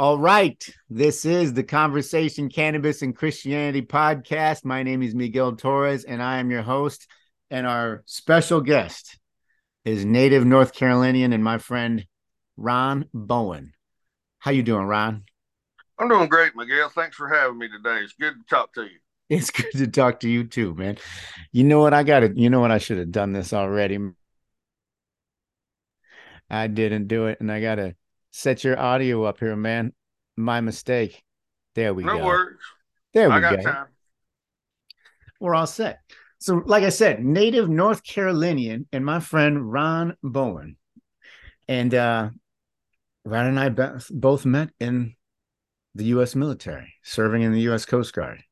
All right. This is the Conversation Cannabis and Christianity podcast. My name is Miguel Torres and I am your host. And our special guest is native North Carolinian and my friend Ron Bowen. How you doing, Ron? I'm doing great, Miguel. Thanks for having me today. It's good to talk to you. It's good to talk to you too, man. You know what? I got it. You know what? I should have done this already. I didn't do it, and I got to set your audio up here, man. My mistake. There we no go. No worries. There we I got go. time. We're all set. So, like I said, native North Carolinian and my friend Ron Bowen. And uh Ron and I be- both met in the U.S. military, serving in the U.S. Coast Guard.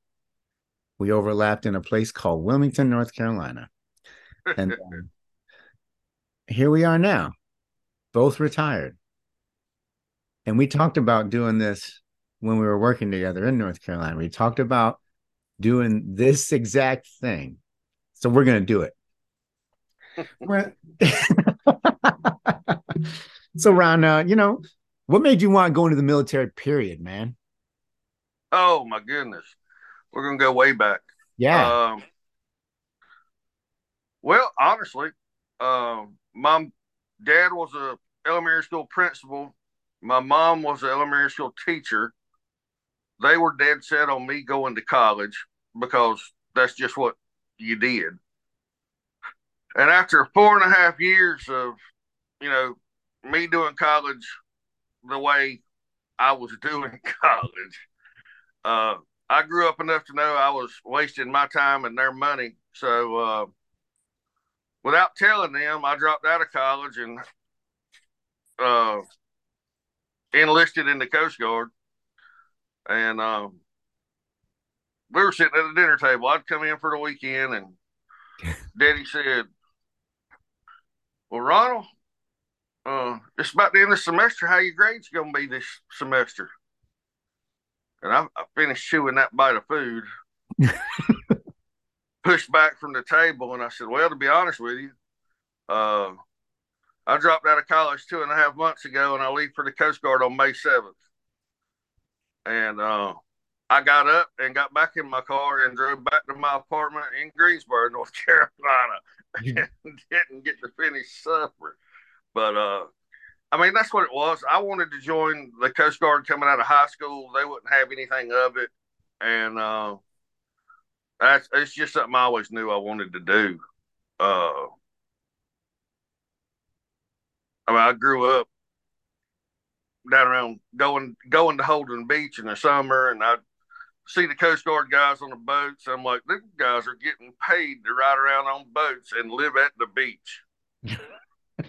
We overlapped in a place called Wilmington, North Carolina. And um, here we are now, both retired. And we talked about doing this when we were working together in North Carolina. We talked about doing this exact thing. So we're going to do it. so, Ron, uh, you know, what made you want to go into the military, period, man? Oh, my goodness. We're going to go way back. Yeah. Um, well, honestly, um, my dad was a elementary school principal. My mom was an elementary school teacher. They were dead set on me going to college because that's just what you did. And after four and a half years of, you know, me doing college the way I was doing college, uh, I grew up enough to know I was wasting my time and their money. So, uh, without telling them, I dropped out of college and uh, enlisted in the Coast Guard. And um, we were sitting at the dinner table. I'd come in for the weekend, and Daddy said, "Well, Ronald, uh, it's about the end of the semester. How your grades going to be this semester?" And I, I finished chewing that bite of food, pushed back from the table, and I said, "Well, to be honest with you, uh, I dropped out of college two and a half months ago, and I leave for the Coast Guard on May seventh. And uh, I got up and got back in my car and drove back to my apartment in Greensboro, North Carolina, and didn't get to finish supper. But uh, I mean, that's what it was. I wanted to join the Coast Guard coming out of high school. They wouldn't have anything of it, and uh, that's it's just something I always knew I wanted to do. Uh, I mean, I grew up down around going going to Holden Beach in the summer, and I'd see the Coast Guard guys on the boats. I'm like, these guys are getting paid to ride around on boats and live at the beach.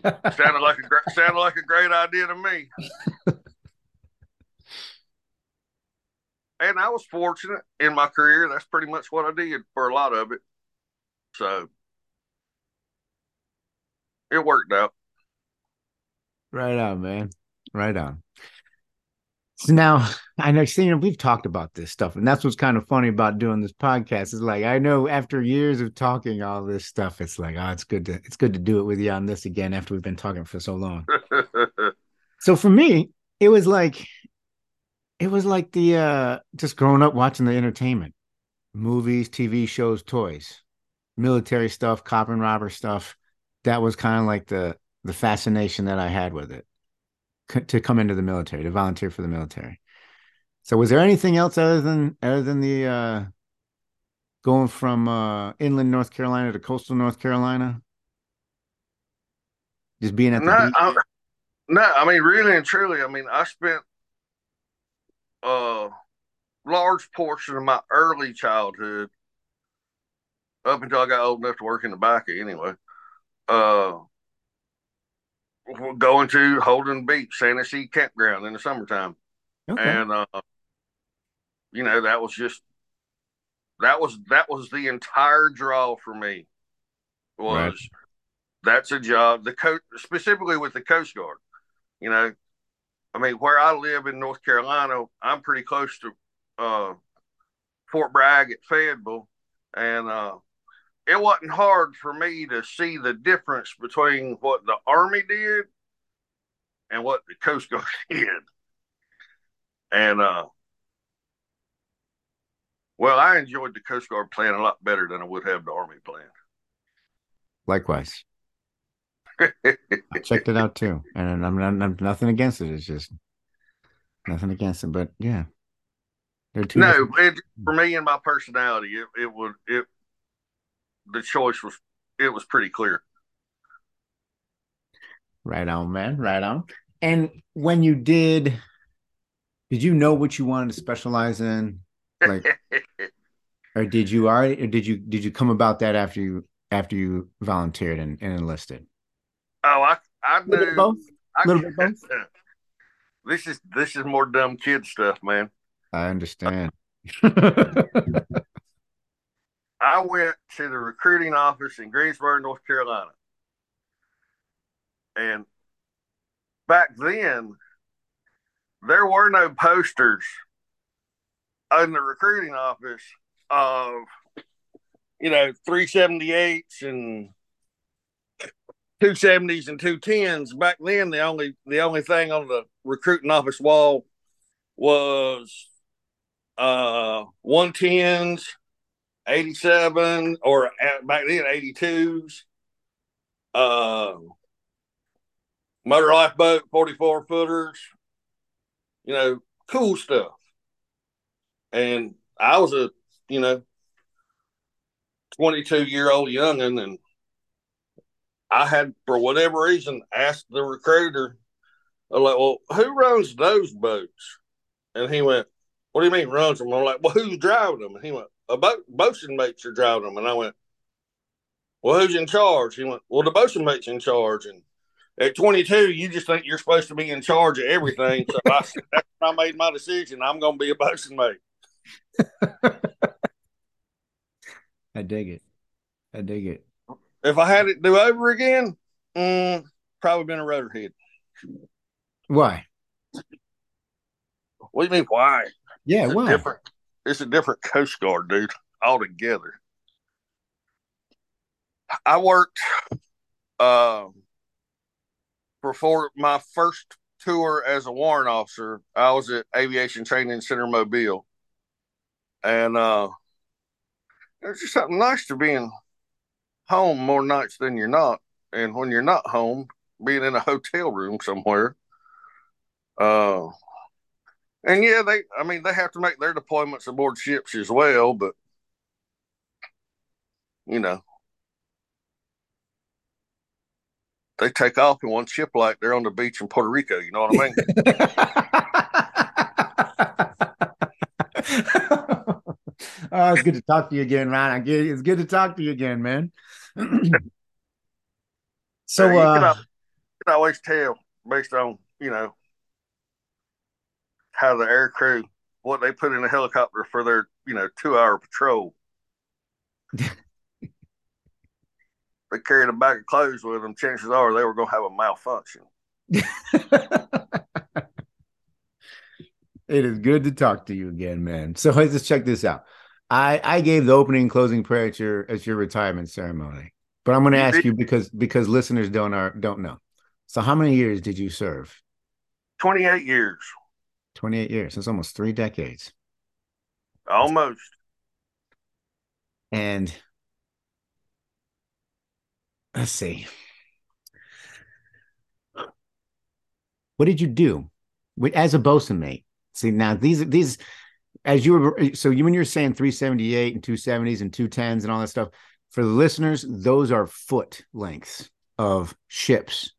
sounded like a sounded like a great idea to me. and I was fortunate in my career. That's pretty much what I did for a lot of it. So it worked out. Right on, man. Right on. So now I know, you know, we've talked about this stuff, and that's what's kind of funny about doing this podcast. Is like I know after years of talking all this stuff, it's like, oh, it's good to it's good to do it with you on this again after we've been talking for so long. so for me, it was like it was like the uh just growing up watching the entertainment, movies, TV shows, toys, military stuff, cop and robber stuff. That was kind of like the the fascination that I had with it to come into the military, to volunteer for the military. So was there anything else other than other than the uh going from uh inland North Carolina to coastal North Carolina? Just being at the no, beach? I, no, I mean really and truly, I mean I spent a large portion of my early childhood up until I got old enough to work in the back anyway. Uh going to Holden Beach, Santa Sea campground in the summertime. Okay. And uh, you know, that was just that was that was the entire draw for me. Was right. that's a job the coast specifically with the Coast Guard. You know, I mean, where I live in North Carolina, I'm pretty close to uh, Fort Bragg at Fayetteville, and uh, it wasn't hard for me to see the difference between what the Army did and what the Coast Guard did. And uh, well, I enjoyed the Coast Guard plan a lot better than I would have the Army plan. Likewise. I checked it out too, and I'm, I'm, I'm, nothing against it. It's just nothing against it, but yeah, they're. No, it, for me and my personality, it, it would it. The choice was it was pretty clear. Right on, man. Right on. And when you did, did you know what you wanted to specialize in? Like, or did you already? Or did you did you come about that after you after you volunteered and, and enlisted? Oh, I I knew both. A little bit both. This is this is more dumb kid stuff, man. I understand. I went to the recruiting office in Greensboro, North Carolina. And back then, there were no posters in the recruiting office of, you know, 378s and 270s and 210s. Back then, the only the only thing on the recruiting office wall was uh 110s 87 or back then 82s uh motor lifeboat 44 footers you know cool stuff. And i was a you know 22 year old youngin and i had for whatever reason asked the recruiter I'm like well who runs those boats? And he went what do you mean runs them i'm like well who's driving them and he went a boat boatswain mates are driving them. And I went, well, who's in charge? He went, well, the boatswain mate's in charge. And at 22, you just think you're supposed to be in charge of everything. So I, I made my decision. I'm going to be a boatswain mate. I dig it. I dig it. If I had it do over again, mm, probably been a rotor head. Why? What do you mean? Why? Yeah, it's why? Different it's a different Coast Guard, dude, altogether. I worked uh, before my first tour as a warrant officer. I was at Aviation Training Center Mobile, and uh, there's just something nice to being home more nights than you're not, and when you're not home, being in a hotel room somewhere. Uh, and yeah, they I mean they have to make their deployments aboard ships as well, but you know. They take off in one ship like they're on the beach in Puerto Rico, you know what I mean? oh, it's good to talk to you again, Ryan. It's good to talk to you again, man. so, you, uh, can always, you can always tell based on you know how the air crew what they put in a helicopter for their you know two hour patrol. they carried a bag of clothes with them. Chances are they were going to have a malfunction. it is good to talk to you again, man. So let's check this out. I I gave the opening and closing prayer at your at your retirement ceremony, but I'm going to ask you because because listeners don't are don't know. So how many years did you serve? Twenty eight years. 28 years. That's almost three decades. Almost. And let's see. What did you do as a bosun mate? See, now these these as you were so you when you're saying 378 and 270s and 210s and all that stuff, for the listeners, those are foot lengths of ships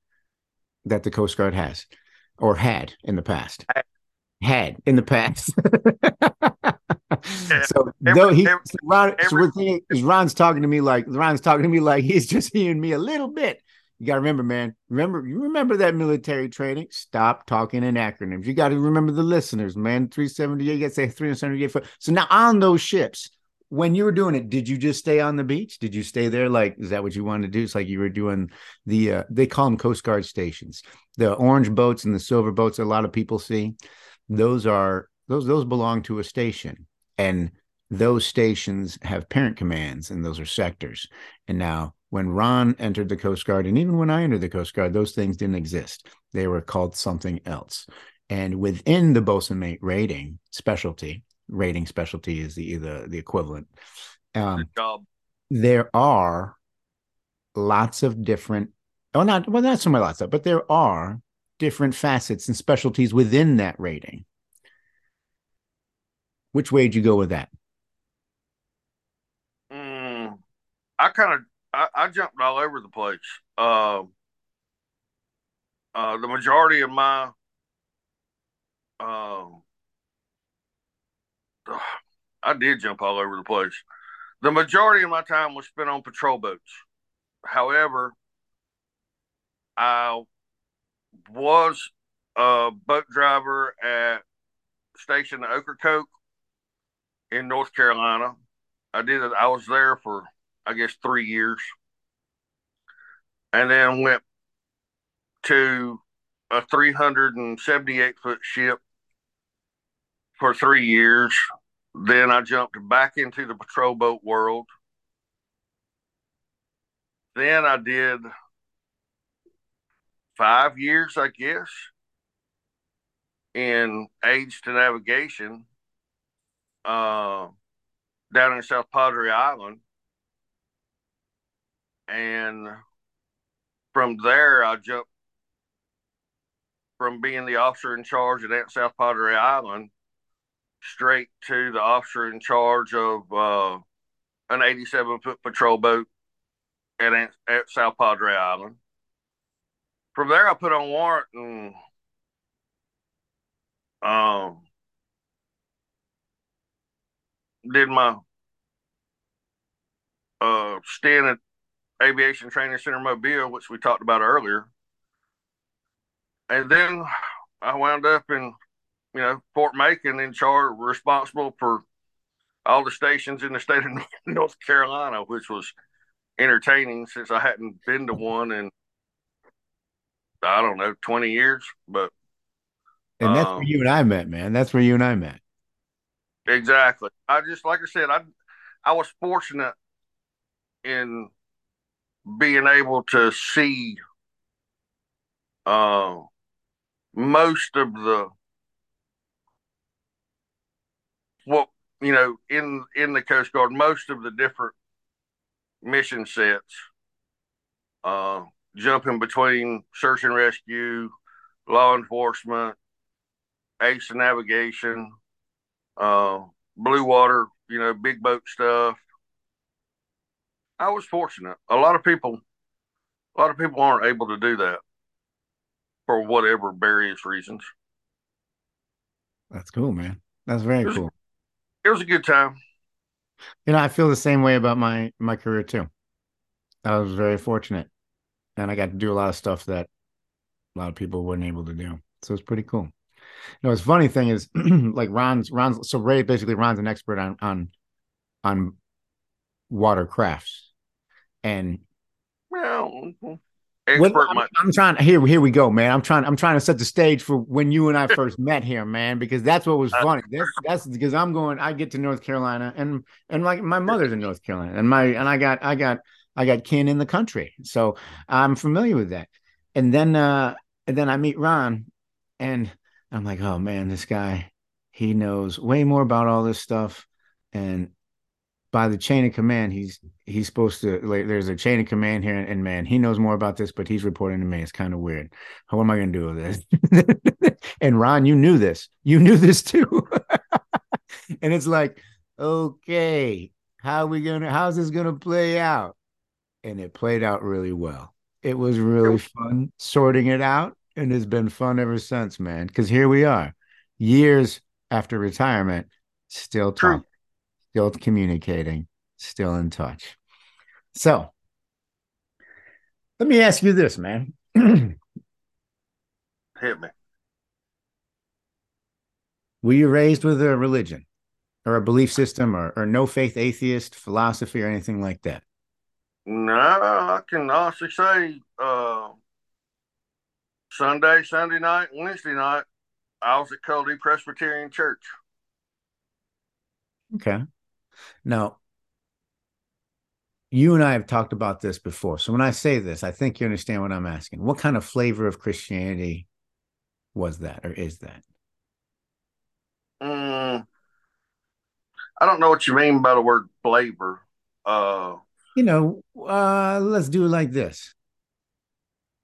that the Coast Guard has or had in the past had in the past. so every, though he every, Ron, every, so thinking, Ron's talking to me like Ron's talking to me like he's just hearing me a little bit. You got to remember, man. Remember, you remember that military training. Stop talking in acronyms. You got to remember the listeners, man. 378, you got to say 378 foot. So now on those ships, when you were doing it, did you just stay on the beach? Did you stay there? Like, is that what you wanted to do? It's like you were doing the, uh, they call them Coast Guard stations, the orange boats and the silver boats. A lot of people see those are those those belong to a station. And those stations have parent commands and those are sectors. And now when ron entered the coast guard and even when i entered the coast guard those things didn't exist. They were called something else. And within the Bosun mate rating specialty, rating specialty is the the, the equivalent. Um, there are lots of different, well, not well, not so much lots of, but there are different facets and specialties within that rating. Which way did you go with that? Mm, I kind of I, I, jumped all over the place. Uh, uh, the majority of my uh, I did jump all over the place. The majority of my time was spent on patrol boats. However, I was a boat driver at station Ocracoke in North Carolina. I did it. I was there for I guess three years, and then went to a 378 foot ship for three years. Then I jumped back into the patrol boat world. Then I did five years, I guess, in aids to navigation uh, down in South Padre Island. And from there, I jumped from being the officer in charge at South Padre Island straight to the officer in charge of uh, an 87 foot patrol boat at, at South Padre Island. From there, I put on warrant and um, did my uh, stint at Aviation Training Center Mobile, which we talked about earlier. And then I wound up in you know, Fort Macon in charge, responsible for all the stations in the state of North Carolina, which was entertaining since I hadn't been to one in I don't know twenty years. But and that's um, where you and I met, man. That's where you and I met. Exactly. I just like I said, I I was fortunate in being able to see uh, most of the what you know in in the Coast Guard, most of the different mission sets, uh, jumping between search and rescue, law enforcement, aids to navigation, uh, blue water, you know, big boat stuff. I was fortunate. A lot of people, a lot of people aren't able to do that for whatever various reasons. That's cool, man. That's very cool it was a good time. You know, I feel the same way about my my career too. I was very fortunate, and I got to do a lot of stuff that a lot of people weren't able to do. So it's pretty cool. You know, what's funny thing is, like Ron's Ron's so Ray basically Ron's an expert on on on watercrafts, and well, Expert I'm, I'm, trying here here we go man i'm trying i'm trying to set the stage for when you and i first met here man because that's what was uh, funny that's that's because i'm going i get to north carolina and and like my mother's in north carolina and my and i got i got i got kin in the country so i'm familiar with that and then uh and then i meet ron and i'm like oh man this guy he knows way more about all this stuff and by the chain of command, he's he's supposed to like there's a chain of command here, and, man, he knows more about this, but he's reporting to me. It's kind of weird. What am I gonna do with this? and Ron, you knew this. You knew this too. and it's like, okay, how are we gonna how's this gonna play out? And it played out really well. It was really fun sorting it out, and it's been fun ever since, man. Because here we are, years after retirement, still talking still communicating, still in touch. So let me ask you this, man. Hit me. Were you raised with a religion or a belief system or, or no faith atheist philosophy or anything like that? No, I can honestly say uh, Sunday, Sunday night, Wednesday night, I was at Cody Presbyterian Church. Okay. Now, you and I have talked about this before. So when I say this, I think you understand what I'm asking. What kind of flavor of Christianity was that or is that? Mm, I don't know what you mean by the word flavor. Uh, you know, uh, let's do it like this.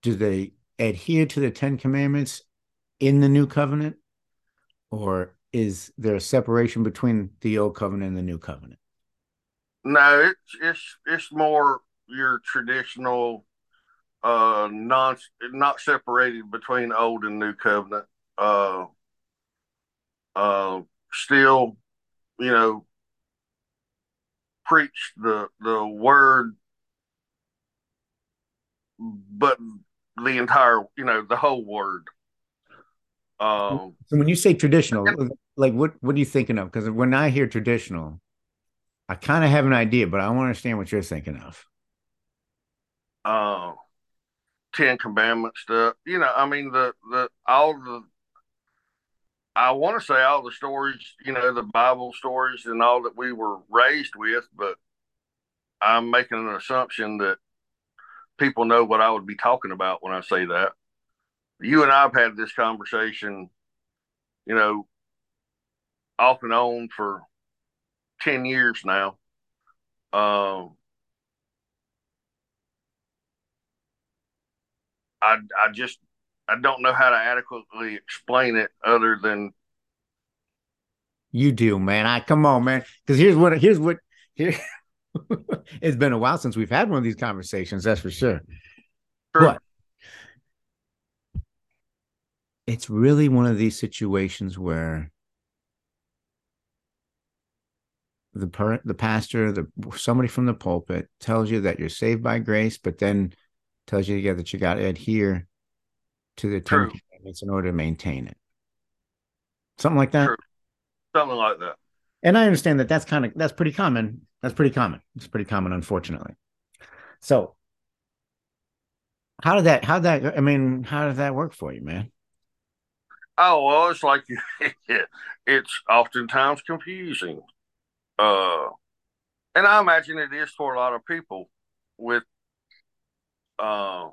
Do they adhere to the Ten Commandments in the new covenant? Or is there a separation between the old covenant and the new covenant? No, it's it's it's more your traditional uh non not separated between old and new covenant. Uh uh still, you know, preach the the word but the entire you know the whole word. Um so when you say traditional like what what are you thinking of? Because when i hear traditional i kind of have an idea but i want to understand what you're thinking of. Uh ten commandments stuff you know i mean the the all the I want to say all the stories, you know, the Bible stories and all that we were raised with, but I'm making an assumption that people know what I would be talking about when I say that. You and I've had this conversation, you know, off and on for 10 years now. Um, I, I just I don't know how to adequately explain it other than you do, man. I come on, man. Because here's what here's what here. it's been a while since we've had one of these conversations. That's for sure. True. But it's really one of these situations where the per, the pastor, the somebody from the pulpit tells you that you're saved by grace, but then tells you yeah, that you got to adhere to the Ten Commandments in order to maintain it. Something like that. True. Something like that. And I understand that that's kind of that's pretty common. That's pretty common. It's pretty common, unfortunately. So, how did that? How did that? I mean, how did that work for you, man? Oh well, it's like it's oftentimes confusing, uh, and I imagine it is for a lot of people with uh,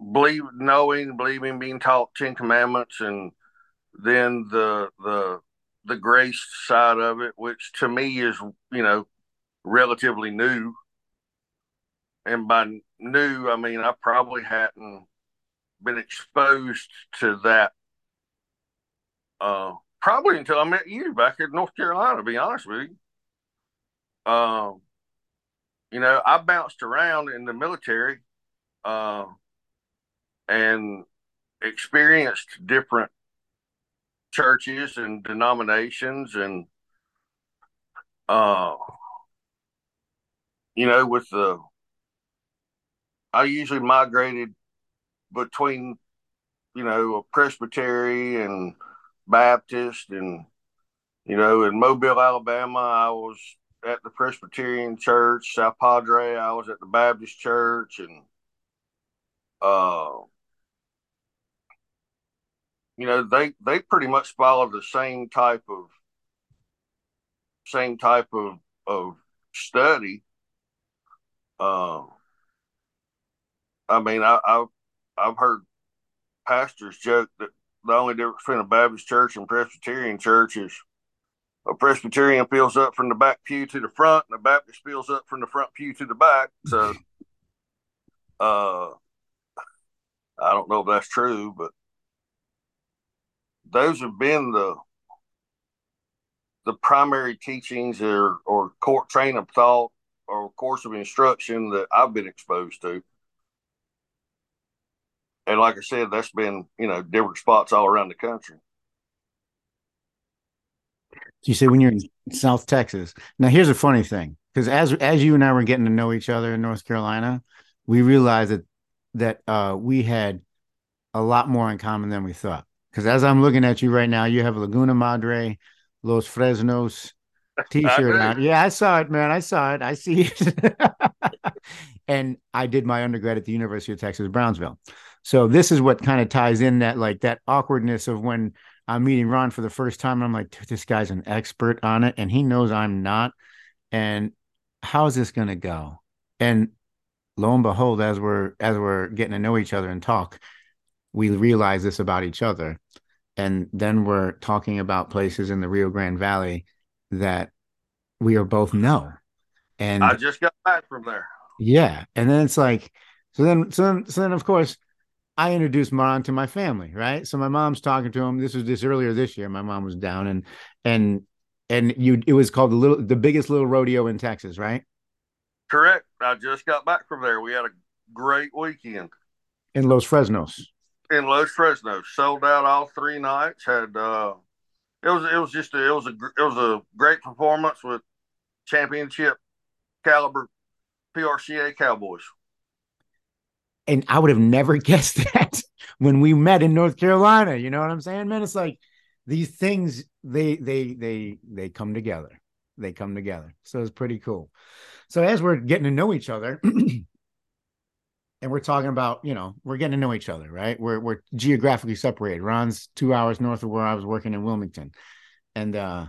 believe knowing, believing, being taught Ten Commandments, and then the the the grace side of it, which to me is you know relatively new. And by new, I mean I probably hadn't been exposed to that uh, probably until I met you back in North Carolina. To be honest with you, um, you know I bounced around in the military. Uh, and experienced different churches and denominations and uh you know with the I usually migrated between you know a Presbytery and Baptist and you know in Mobile Alabama I was at the Presbyterian church South Padre I was at the Baptist church and uh you know they they pretty much follow the same type of same type of of study. Uh, i mean I, i've i've heard pastors joke that the only difference between a baptist church and presbyterian church is a presbyterian fills up from the back pew to the front and a baptist fills up from the front pew to the back. So uh i don't know if that's true but those have been the the primary teachings or or court train of thought or course of instruction that I've been exposed to. And like I said, that's been, you know, different spots all around the country. You say when you're in South Texas. Now here's a funny thing. Because as as you and I were getting to know each other in North Carolina, we realized that that uh, we had a lot more in common than we thought. Because as I'm looking at you right now, you have Laguna Madre, Los Fresnos t-shirt on. Yeah, I saw it, man. I saw it. I see it. and I did my undergrad at the University of Texas, Brownsville. So this is what kind of ties in that like that awkwardness of when I'm meeting Ron for the first time. I'm like, this guy's an expert on it, and he knows I'm not. And how is this going to go? And lo and behold, as we're as we're getting to know each other and talk, we realize this about each other. And then we're talking about places in the Rio Grande Valley that we are both know. And I just got back from there. Yeah. And then it's like, so then, so then, so then of course, I introduced Maran to my family, right? So my mom's talking to him. This was this earlier this year. My mom was down and, and, and you, it was called the little, the biggest little rodeo in Texas, right? Correct. I just got back from there. We had a great weekend in Los Fresnos. In Los Fresnos, sold out all three nights. Had uh, it was it was just a, it was a it was a great performance with championship caliber PRCA Cowboys. And I would have never guessed that when we met in North Carolina. You know what I'm saying, man? It's like these things they they they they come together. They come together. So it's pretty cool. So as we're getting to know each other, and we're talking about, you know, we're getting to know each other, right? We're we're geographically separated. Ron's two hours north of where I was working in Wilmington, and uh,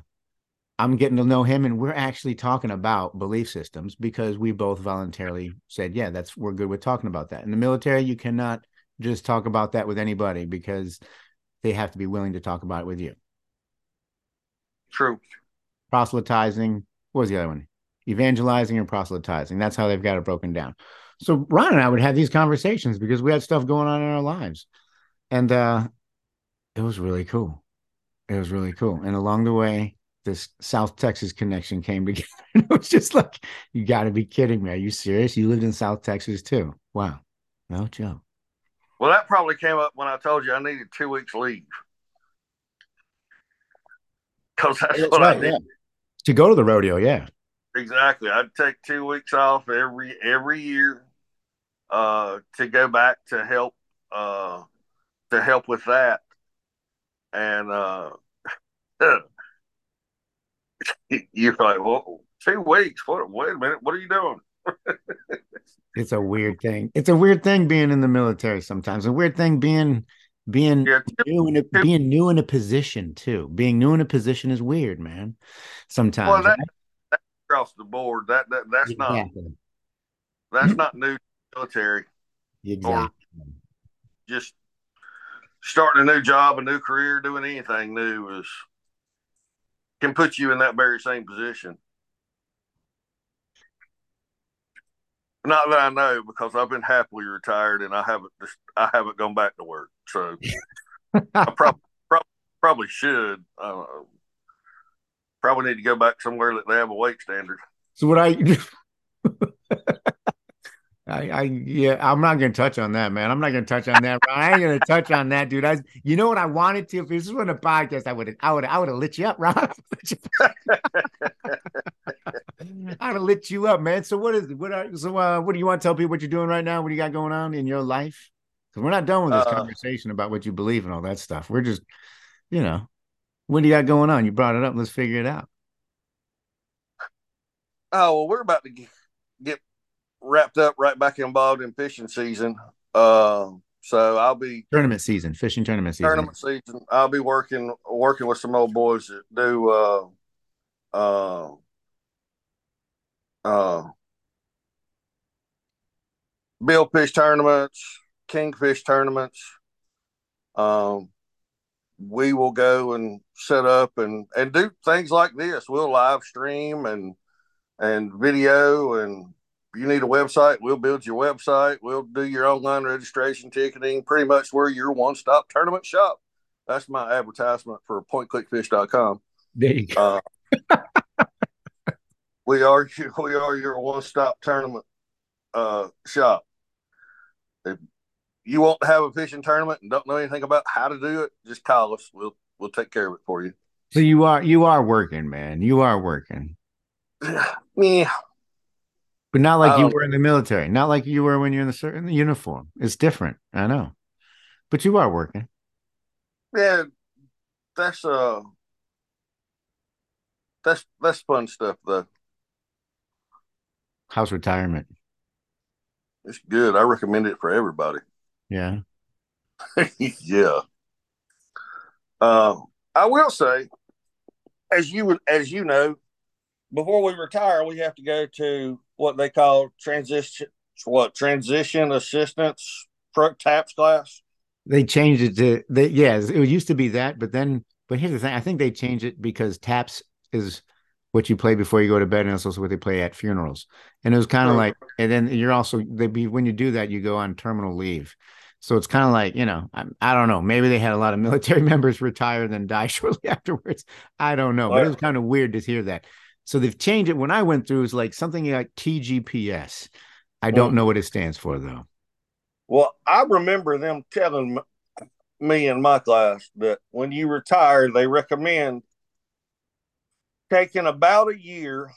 I'm getting to know him, and we're actually talking about belief systems because we both voluntarily said, yeah, that's we're good with talking about that. In the military, you cannot just talk about that with anybody because they have to be willing to talk about it with you. True. Proselytizing. What was the other one? Evangelizing and proselytizing. That's how they've got it broken down. So Ron and I would have these conversations because we had stuff going on in our lives. And uh it was really cool. It was really cool. And along the way, this South Texas connection came together. it was just like, you got to be kidding me. Are you serious? You lived in South Texas too. Wow. No joke. Well, that probably came up when I told you I needed two weeks leave. Because that's, that's, what right, I did. Yeah. To go to the rodeo, yeah. Exactly. I'd take two weeks off every every year uh, to go back to help uh, to help with that. And uh, you're like, well, two weeks. What? Wait a minute. What are you doing? it's a weird thing. It's a weird thing being in the military sometimes. A weird thing being being yeah, new in a, being new in a position too. Being new in a position is weird, man. Sometimes. Well, that, right? across the board. That, that that's exactly. not that's not new military. Exactly. Or just starting a new job, a new career, doing anything new is can put you in that very same position. Not that I know, because I've been happily retired and I haven't just I haven't gone back to work. So I probably prob- probably should. Uh, probably need to go back somewhere that they have a weight standard. So what I I, I yeah, I'm not gonna touch on that, man. I'm not gonna touch on that. I ain't gonna touch on that, dude. I, you know what I wanted to. If this was on a podcast, I would have, I would, I would have lit you up, Ron. I'd have lit you up, man. So what is what? Are, so uh, what do you want to tell people what you're doing right now? What do you got going on in your life? Because we're not done with this uh, conversation about what you believe and all that stuff. We're just, you know, what do you got going on? You brought it up. Let's figure it out. Oh well, we're about to get wrapped up right back involved in fishing season. Uh, so I'll be tournament season, fishing tournament season. Tournament season. I'll be working working with some old boys that do uh uh uh billfish tournaments, kingfish tournaments. Um, we will go and set up and and do things like this. We'll live stream and and video and you need a website, we'll build your website. We'll do your online registration, ticketing, pretty much where your one stop tournament shop. That's my advertisement for pointclickfish.com. There you go. Uh, we are we are your one stop tournament uh, shop. If you want to have a fishing tournament and don't know anything about how to do it, just call us. We'll we'll take care of it for you. So you are you are working, man. You are working. Yeah. But not like you were in the military, not like you were when you're in the certain uniform. It's different. I know. But you are working. Yeah, that's uh that's that's fun stuff though. How's retirement? It's good. I recommend it for everybody. Yeah. yeah. Uh, I will say, as you would, as you know, before we retire, we have to go to what they call transition what transition assistance pro taps class. They changed it to they yeah, it used to be that, but then but here's the thing, I think they changed it because taps is what you play before you go to bed, and it's also what they play at funerals. And it was kind of right. like, and then you're also they be when you do that, you go on terminal leave. So it's kind of like, you know, I, I, don't know. Maybe they had a lot of military members retire and then die shortly afterwards. I don't know, but it was kind of weird to hear that. So they've changed it. When I went through, it was like something like TGPS. I don't know what it stands for though. Well, I remember them telling me in my class that when you retire, they recommend taking about a year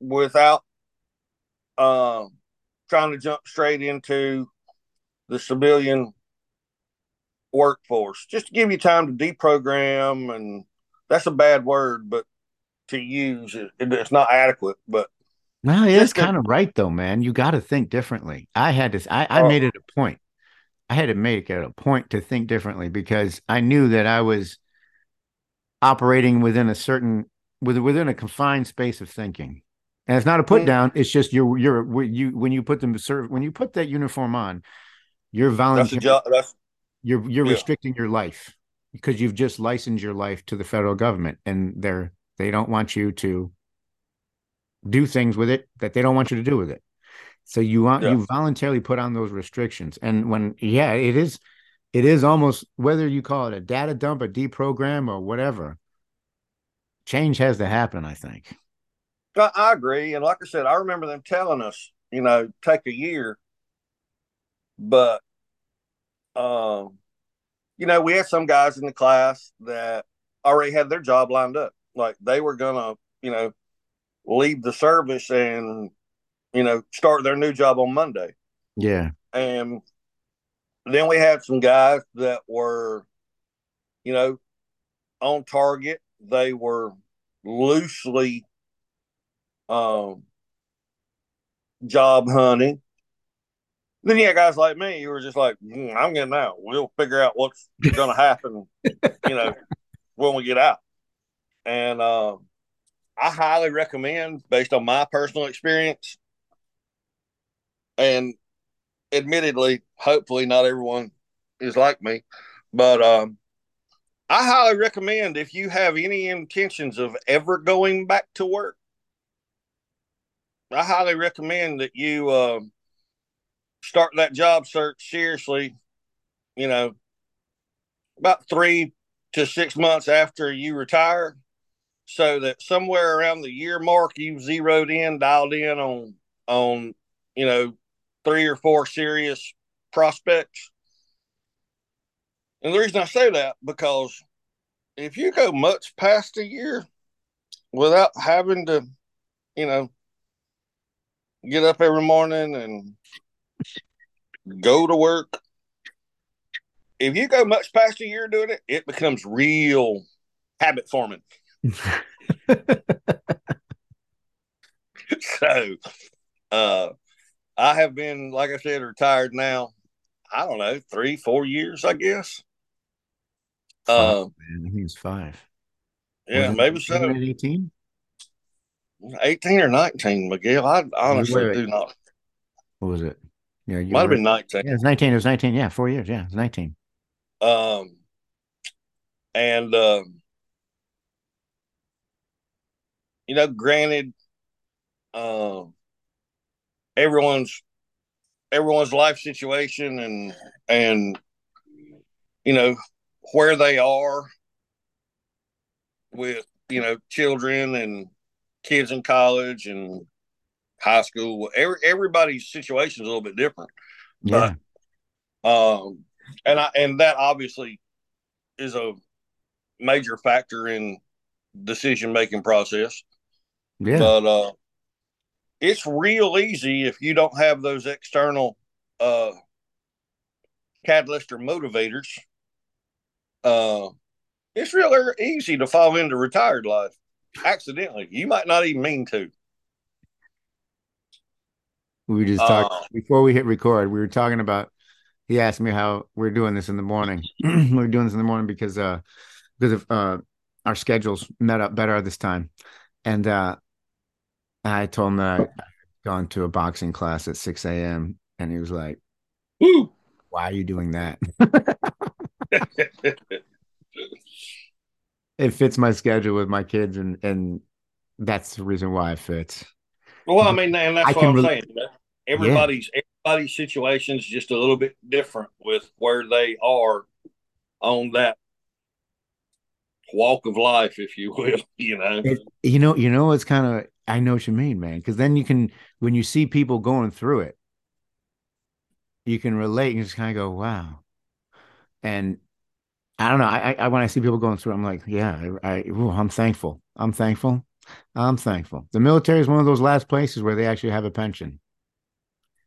without uh, trying to jump straight into the civilian workforce, just to give you time to deprogram. And that's a bad word, but to use it, it's not adequate. But no, it's kind of right though, man. You got to think differently. I had to. I, I oh. made it a point. I had to make it a point to think differently because I knew that I was operating within a certain within a confined space of thinking. And it's not a put down. It's just you're you're you when you put them serve when you put that uniform on, you're volunteering. That's, that's you're you're yeah. restricting your life because you've just licensed your life to the federal government, and they're they don't want you to do things with it that they don't want you to do with it. So you want yeah. you voluntarily put on those restrictions. And when yeah, it is it is almost whether you call it a data dump, a deprogram, or whatever. Change has to happen, I think. I, I agree. And like I said, I remember them telling us, you know, take a year. But um, you know, we had some guys in the class that already had their job lined up. Like they were gonna, you know, leave the service and you know start their new job on Monday. Yeah. And then we had some guys that were, you know, on target. They were loosely um, job hunting. Then you guys like me who were just like, mm, I'm getting out. We'll figure out what's going to happen, you know, when we get out. And um, I highly recommend, based on my personal experience, and admittedly, hopefully, not everyone is like me, but um, I highly recommend if you have any intentions of ever going back to work, I highly recommend that you uh, start that job search seriously. You know, about three to six months after you retire, so that somewhere around the year mark you've zeroed in, dialed in on on you know three or four serious prospects. And the reason I say that because if you go much past a year without having to, you know, get up every morning and go to work, if you go much past a year doing it, it becomes real habit forming. so, uh, I have been, like I said, retired now. I don't know, three, four years, I guess. Uh, man, I think it's five. Yeah, maybe so. 18? 18 or 19, Miguel. I honestly wait, wait. do not. What was it? Yeah, might have been 19. Yeah, it was 19. It was 19. Yeah, four years. Yeah, it was 19. Um, and, um, you know, granted, um, everyone's everyone's life situation and and you know where they are with you know children and kids in college and high school every, everybody's situation is a little bit different. Yeah. but um and i and that obviously is a major factor in decision making process. Yeah. But uh it's real easy if you don't have those external uh catalyst or motivators. Uh it's real easy to fall into retired life accidentally. You might not even mean to we just talked uh, before we hit record we were talking about he asked me how we're doing this in the morning we're doing this in the morning because uh because of uh our schedules met up better this time and uh I told him that I'd gone to a boxing class at 6 a.m. and he was like, Woo! Why are you doing that? it fits my schedule with my kids and and that's the reason why it fits. Well, I mean, and that's I what I'm saying. Everybody's yeah. everybody's situation is just a little bit different with where they are on that walk of life, if you will. You know, it, you know, you know, it's kind of I know what you mean, man. Because then you can, when you see people going through it, you can relate and just kind of go, "Wow." And I don't know. I, I when I see people going through, I'm like, yeah, I, I ooh, I'm thankful. I'm thankful. I'm thankful. The military is one of those last places where they actually have a pension.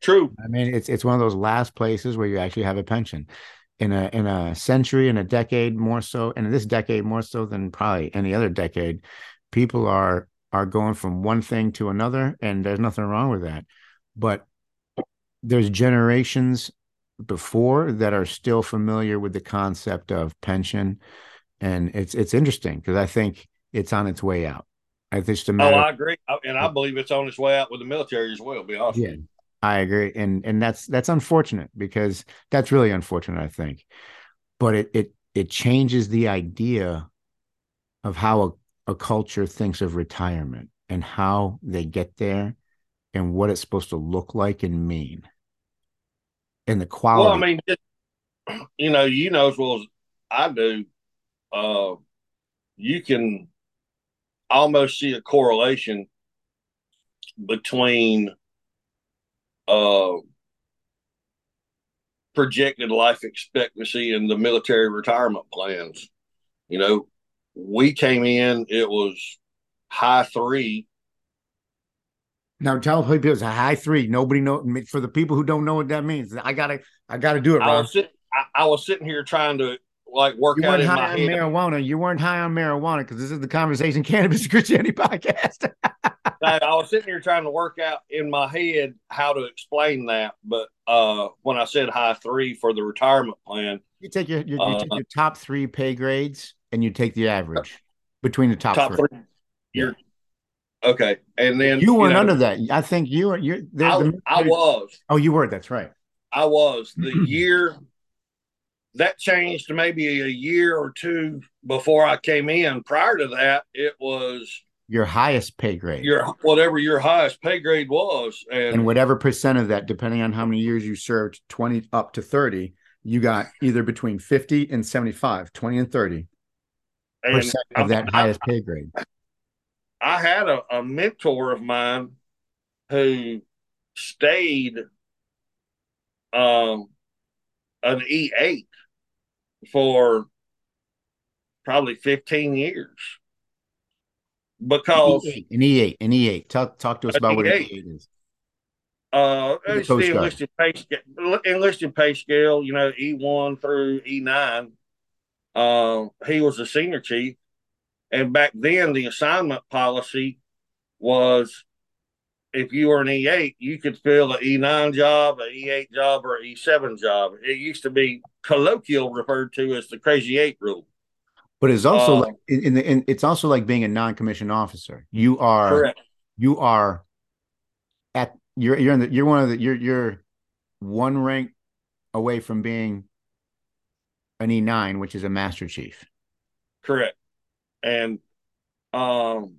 True. I mean, it's it's one of those last places where you actually have a pension. In a in a century, in a decade more so, and in this decade more so than probably any other decade, people are are going from one thing to another, and there's nothing wrong with that. But there's generations before that are still familiar with the concept of pension, and it's it's interesting because I think it's on its way out. I just a oh, matter. Oh, I agree, and I believe it's on its way out with the military as well. be honest. Yeah, I agree, and and that's that's unfortunate because that's really unfortunate. I think, but it it it changes the idea of how a, a culture thinks of retirement and how they get there and what it's supposed to look like and mean and the quality. Well, I mean, just, you know, you know as well as I do. Uh, you can almost see a correlation between uh, projected life expectancy and the military retirement plans. You know, we came in, it was high three. Now tell people it's a high three. Nobody know for the people who don't know what that means. I gotta, I gotta do it. I was, sit, I, I was sitting here trying to like work you out weren't high on head. marijuana. You weren't high on marijuana because this is the Conversation Cannabis Christianity podcast. I was sitting here trying to work out in my head how to explain that, but uh, when I said high three for the retirement plan, you take your, your, you take uh, your top three pay grades and you take the average between the top, top three. three. You're okay, and then you weren't you know, under that. I think you were. You're. I, the, I was. Oh, you were. That's right. I was the year that changed maybe a year or two before I came in. Prior to that, it was your highest pay grade. Your whatever your highest pay grade was, and, and whatever percent of that, depending on how many years you served, twenty up to thirty, you got either between fifty and 75, 20 and thirty percent of that I, highest pay grade. I had a, a mentor of mine who stayed um, an E eight for probably 15 years because an E8, an E8. Talk talk to us about E8. what an E8 is. Uh, it's the enlisted pay, scale, enlisted pay scale, you know, E1 through E9. Uh, he was a senior chief. And back then, the assignment policy was if you were an E8, you could fill an E9 job, an E8 job, or an E7 job. It used to be colloquial referred to as the Crazy Eight rule. But it's also uh, like in the in, it's also like being a non-commissioned officer. You are correct. you are at you're you're in the you're one of the you're you're one rank away from being an E9, which is a master chief. Correct. And um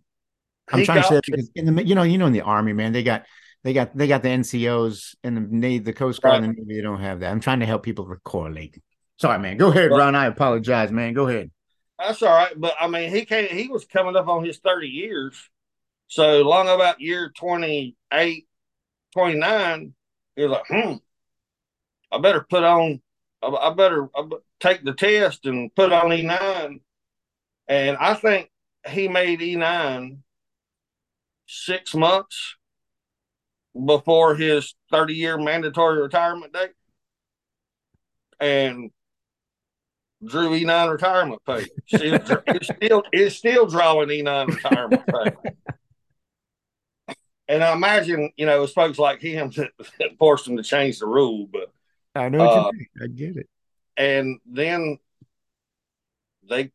I'm trying to say because in the you know you know in the army man they got they got they got the NCOs and the Navy, the Coast Guard right. and the Navy. They don't have that. I'm trying to help people correlate. Sorry, man. Go ahead, Ron. I apologize, man. Go ahead. That's all right. But I mean, he came. He was coming up on his 30 years. So long about year 28, 29, he was like, hmm, I better put on. I, better take the test and put on E9. And I think he made E9 six months before his 30 year mandatory retirement date and drew E9 retirement pay. Still, it's still it's still drawing E9 retirement pay. and I imagine, you know, it's folks like him that, that forced him to change the rule, but I know uh, I get it. And then they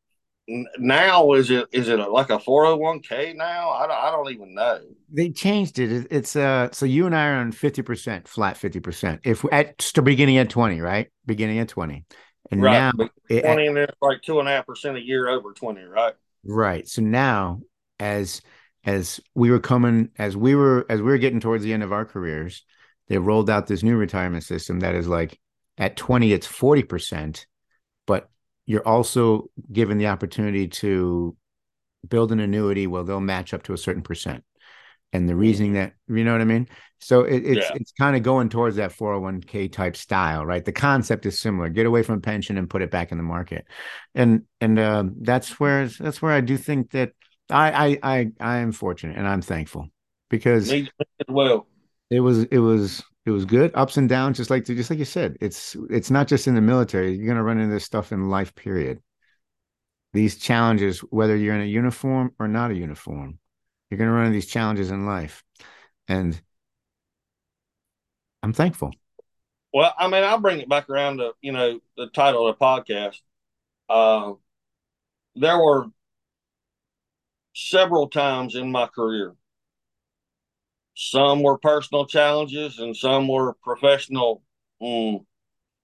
now is it is it like a 401k now? I don't, I don't even know. They changed it. It's uh so you and i are on 50% flat 50% if at beginning at 20 right? Beginning at 20 and right. now 20 it, and like two and a half percent a year over 20 right? Right. So now as as we were coming as we were as we were getting towards the end of our careers they rolled out this new retirement system that is like at 20 it's 40% but you're also given the opportunity to build an annuity. Well, they'll match up to a certain percent and the reasoning that you know what I mean. So it, it's yeah. it's kind of going towards that 401k type style, right? The concept is similar. Get away from pension and put it back in the market, and and uh, that's where that's where I do think that I I I I am fortunate and I'm thankful because well it was it was it was good ups and downs just like just like you said it's it's not just in the military you're going to run into this stuff in life period these challenges whether you're in a uniform or not a uniform you're going to run into these challenges in life and i'm thankful well i mean i'll bring it back around to you know the title of the podcast uh, there were several times in my career some were personal challenges and some were professional. Mm,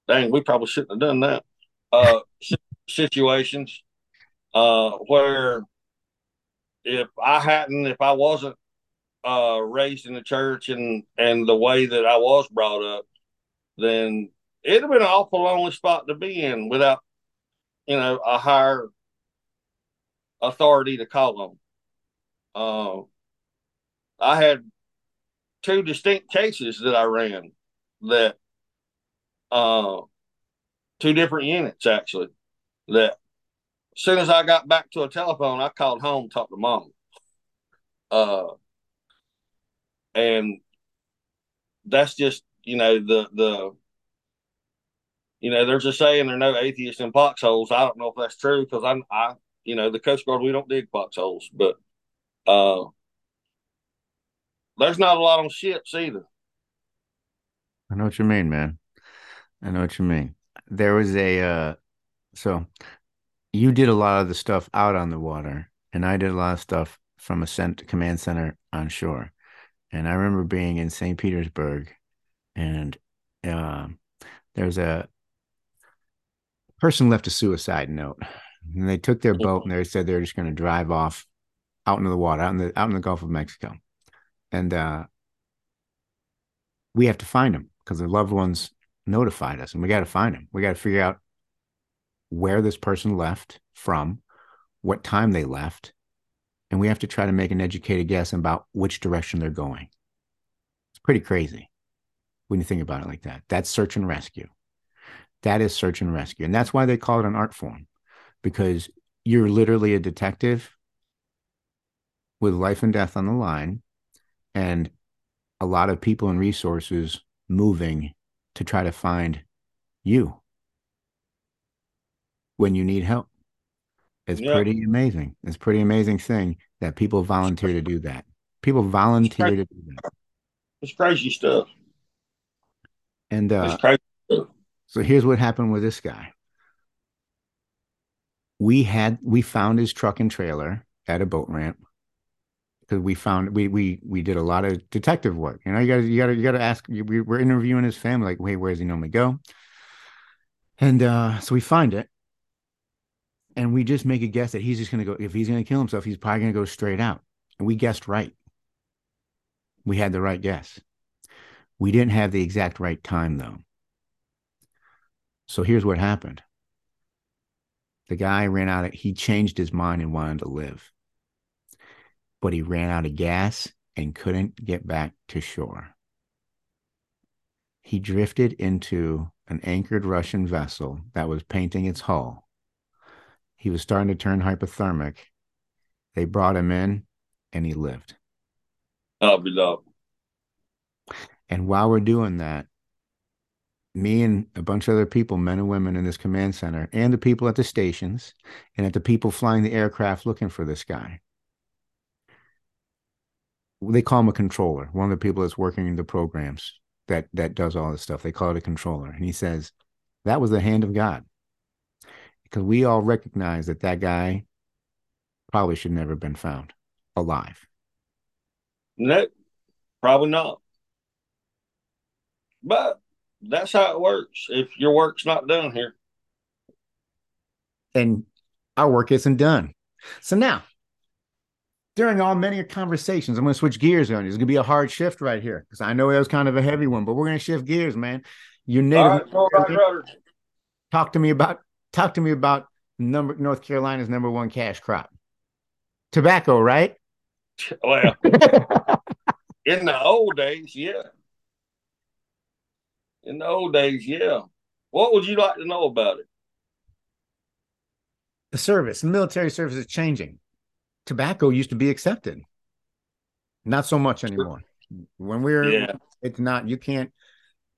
dang, we probably shouldn't have done that. Uh, situations uh, where if I hadn't, if I wasn't uh, raised in the church and and the way that I was brought up, then it'd have been an awful lonely spot to be in without, you know, a higher authority to call on. Uh, I had two distinct cases that I ran that uh, two different units actually that as soon as I got back to a telephone, I called home, talked to mom. Uh, and that's just, you know, the, the, you know, there's a saying there are no atheists in foxholes. I don't know if that's true because I'm, I, you know, the Coast Guard, we don't dig foxholes, but, uh, there's not a lot on ships either. I know what you mean, man. I know what you mean. There was a uh so you did a lot of the stuff out on the water, and I did a lot of stuff from a cent- command center on shore. And I remember being in St. Petersburg, and uh, there's a person left a suicide note, and they took their boat and they said they're just going to drive off out into the water, out in the out in the Gulf of Mexico and uh, we have to find them because their loved ones notified us, and we got to find them. We got to figure out where this person left from, what time they left, and we have to try to make an educated guess about which direction they're going. It's pretty crazy when you think about it like that. That's search and rescue. That is search and rescue. And that's why they call it an art form, because you're literally a detective with life and death on the line and a lot of people and resources moving to try to find you when you need help. It's yeah. pretty amazing. It's pretty amazing thing that people volunteer to do that. People volunteer to do that. It's crazy stuff. And uh, so here's what happened with this guy. We had we found his truck and trailer at a boat ramp because we found we we we did a lot of detective work. You know, you got to you got to you got to ask. We were interviewing his family, like, wait, where does he normally go? And uh, so we find it, and we just make a guess that he's just going to go. If he's going to kill himself, he's probably going to go straight out. And we guessed right. We had the right guess. We didn't have the exact right time though. So here's what happened. The guy ran out of, he changed his mind and wanted to live but he ran out of gas and couldn't get back to shore. He drifted into an anchored Russian vessel that was painting its hull. He was starting to turn hypothermic. They brought him in and he lived. Oh, beloved. And while we're doing that, me and a bunch of other people, men and women in this command center, and the people at the stations, and at the people flying the aircraft looking for this guy, they call him a controller. One of the people that's working in the programs that that does all this stuff. They call it a controller, and he says that was the hand of God because we all recognize that that guy probably should never have been found alive. No, probably not. But that's how it works. If your work's not done here, and our work isn't done. So now, during all many conversations, I'm going to switch gears on you. It's going to be a hard shift right here because I know it was kind of a heavy one, but we're going to shift gears, man. You native. Right, talk to me about talk to me about number North Carolina's number one cash crop. Tobacco, right? Well, in the old days, yeah. In the old days, yeah. What would you like to know about it? The service, the military service is changing. Tobacco used to be accepted. Not so much anymore. When we're yeah. it's not you can't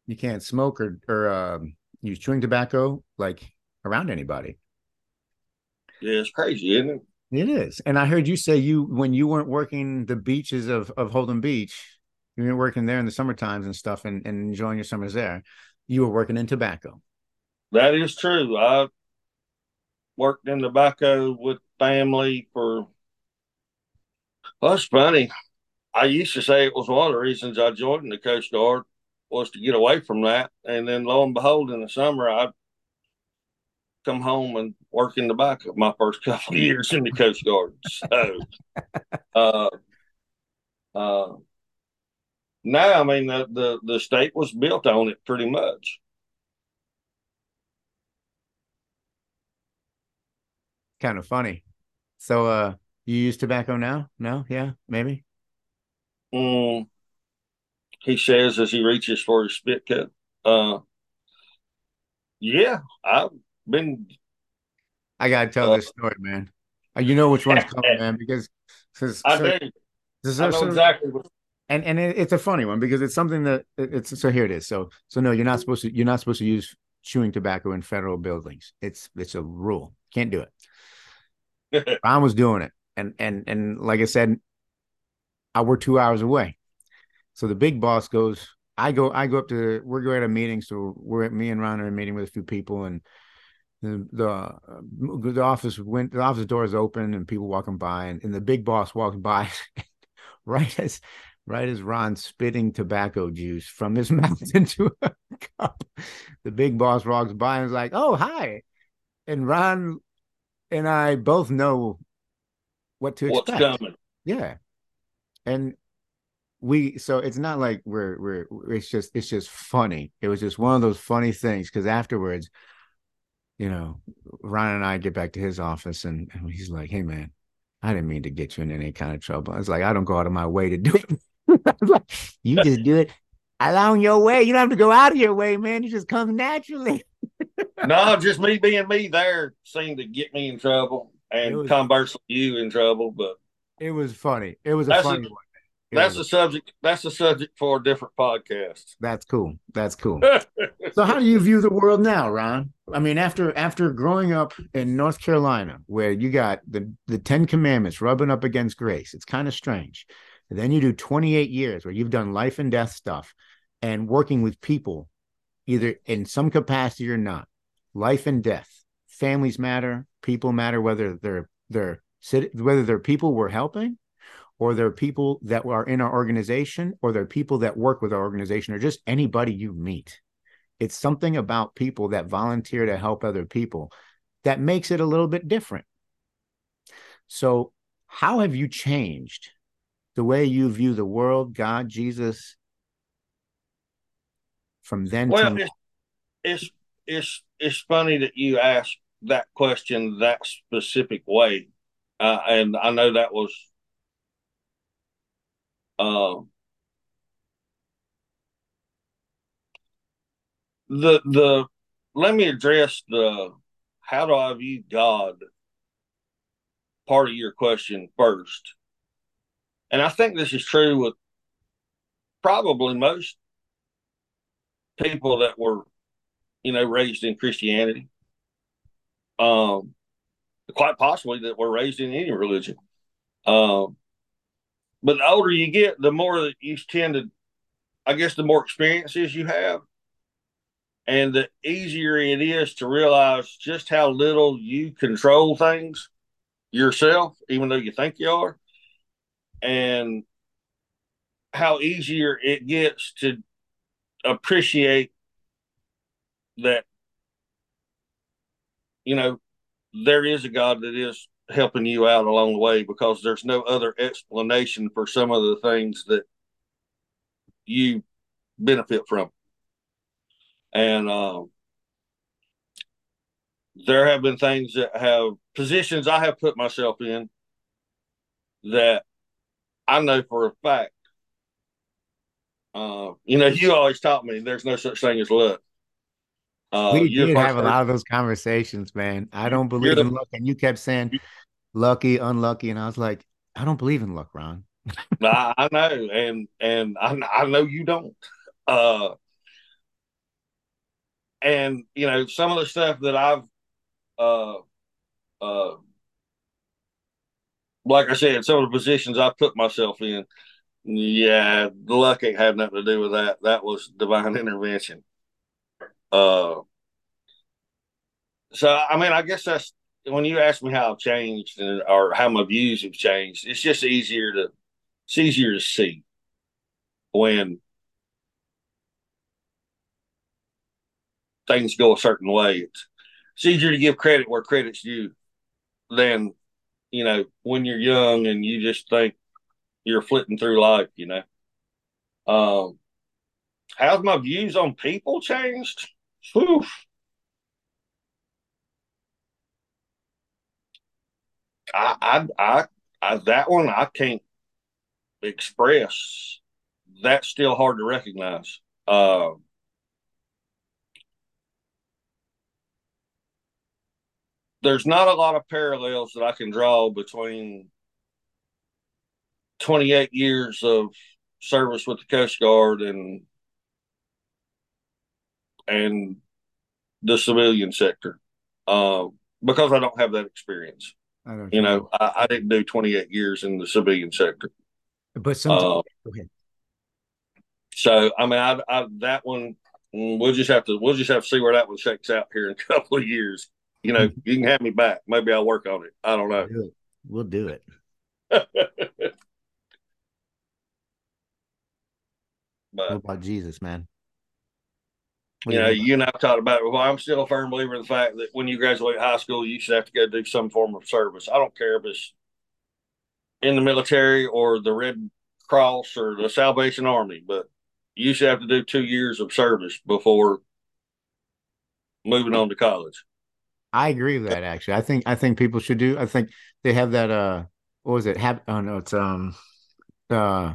you can't smoke or or um, use chewing tobacco like around anybody. Yeah, it's crazy, isn't it? It is. And I heard you say you when you weren't working the beaches of of Holden Beach, you weren't working there in the summer times and stuff and, and enjoying your summers there, you were working in tobacco. That is true. I worked in tobacco with family for well, it's funny. I used to say it was one of the reasons I joined the Coast Guard was to get away from that. And then lo and behold, in the summer, I come home and work in the back of my first couple of years in the Coast Guard. So, uh, uh, now, I mean, the, the, the state was built on it pretty much. Kind of funny. So, uh, you use tobacco now? No? Yeah, maybe. Mm, he says as he reaches for his spit cup. Uh, yeah, I've been. I gotta tell uh, this story, man. Uh, you know which one's coming, man, because I so. So, I know so, exactly. What... And and it, it's a funny one because it's something that it's so here it is. So so no, you're not supposed to. You're not supposed to use chewing tobacco in federal buildings. It's it's a rule. Can't do it. I was doing it, and and and like I said, I work two hours away. So the big boss goes, I go, I go up to, we're going to a meeting. So we're at me and Ron are meeting with a few people and the, the, uh, the office went, the office door is open and people walking by and, and the big boss walks by right as, right as Ron spitting tobacco juice from his mouth into a cup. The big boss walks by and is like, Oh, hi. And Ron and I both know what to What's expect. Coming. Yeah. And we so it's not like we're we're it's just it's just funny. It was just one of those funny things because afterwards, you know, Ron and I get back to his office and, and he's like, Hey man, I didn't mean to get you in any kind of trouble. I was like, I don't go out of my way to do it. like, you just do it along your way. You don't have to go out of your way, man. You just come naturally. no, just me being me there seemed to get me in trouble and was, conversely you in trouble. But it was funny. It was a funny a, one. That's the subject. That's the subject for a different podcast. That's cool. That's cool. so, how do you view the world now, Ron? I mean, after after growing up in North Carolina, where you got the the Ten Commandments rubbing up against grace, it's kind of strange. And then you do 28 years where you've done life and death stuff and working with people, either in some capacity or not. Life and death, families matter, people matter whether they're they're whether they're people we're helping or they're people that are in our organization or they're people that work with our organization or just anybody you meet. It's something about people that volunteer to help other people that makes it a little bit different. So how have you changed the way you view the world god jesus from then well to- it's, it's it's it's funny that you ask that question that specific way. Uh, and I know that was uh, the the let me address the how do I view God part of your question first. And I think this is true with probably most people that were, you know, raised in Christianity um, quite possibly that were raised in any religion. Um, but the older you get, the more that you tend to, I guess, the more experiences you have, and the easier it is to realize just how little you control things. yourself, even though you think you are, and how easier it gets to appreciate that you know there is a God that is helping you out along the way because there's no other explanation for some of the things that you benefit from. And um, there have been things that have positions I have put myself in that I know for a fact. Uh, you know, you always taught me there's no such thing as luck. Uh, we did have a lot of those conversations, man. I don't believe the, in luck, and you kept saying lucky, unlucky, and I was like, I don't believe in luck, Ron. I, I know, and and I, I know you don't. Uh, and you know some of the stuff that I've, uh, uh, like I said, some of the positions I put myself in, yeah, luck ain't had nothing to do with that. That was divine intervention. Uh, so I mean, I guess that's when you ask me how I've changed and, or how my views have changed. It's just easier to it's easier to see when things go a certain way. It's, it's easier to give credit where credit's due than you know when you're young and you just think you're flitting through life. You know, um, how's my views on people changed? Oof. I, I, I, I, that one I can't express. That's still hard to recognize. Uh, there's not a lot of parallels that I can draw between 28 years of service with the Coast Guard and and the civilian sector uh, because I don't have that experience. You know, I, I, didn't do 28 years in the civilian sector. But sometimes, uh, go ahead. So, I mean, I, I, that one, we'll just have to, we'll just have to see where that one shakes out here in a couple of years. You know, you can have me back. Maybe I'll work on it. I don't know. We'll do it. but, what about Jesus, man? You know, you and I've talked about it. Well, I'm still a firm believer in the fact that when you graduate high school, you should have to go do some form of service. I don't care if it's in the military or the Red Cross or the Salvation Army, but you should have to do two years of service before moving on to college. I agree with that. Actually, I think I think people should do. I think they have that. Uh, what was it? Have oh no, it's um, uh,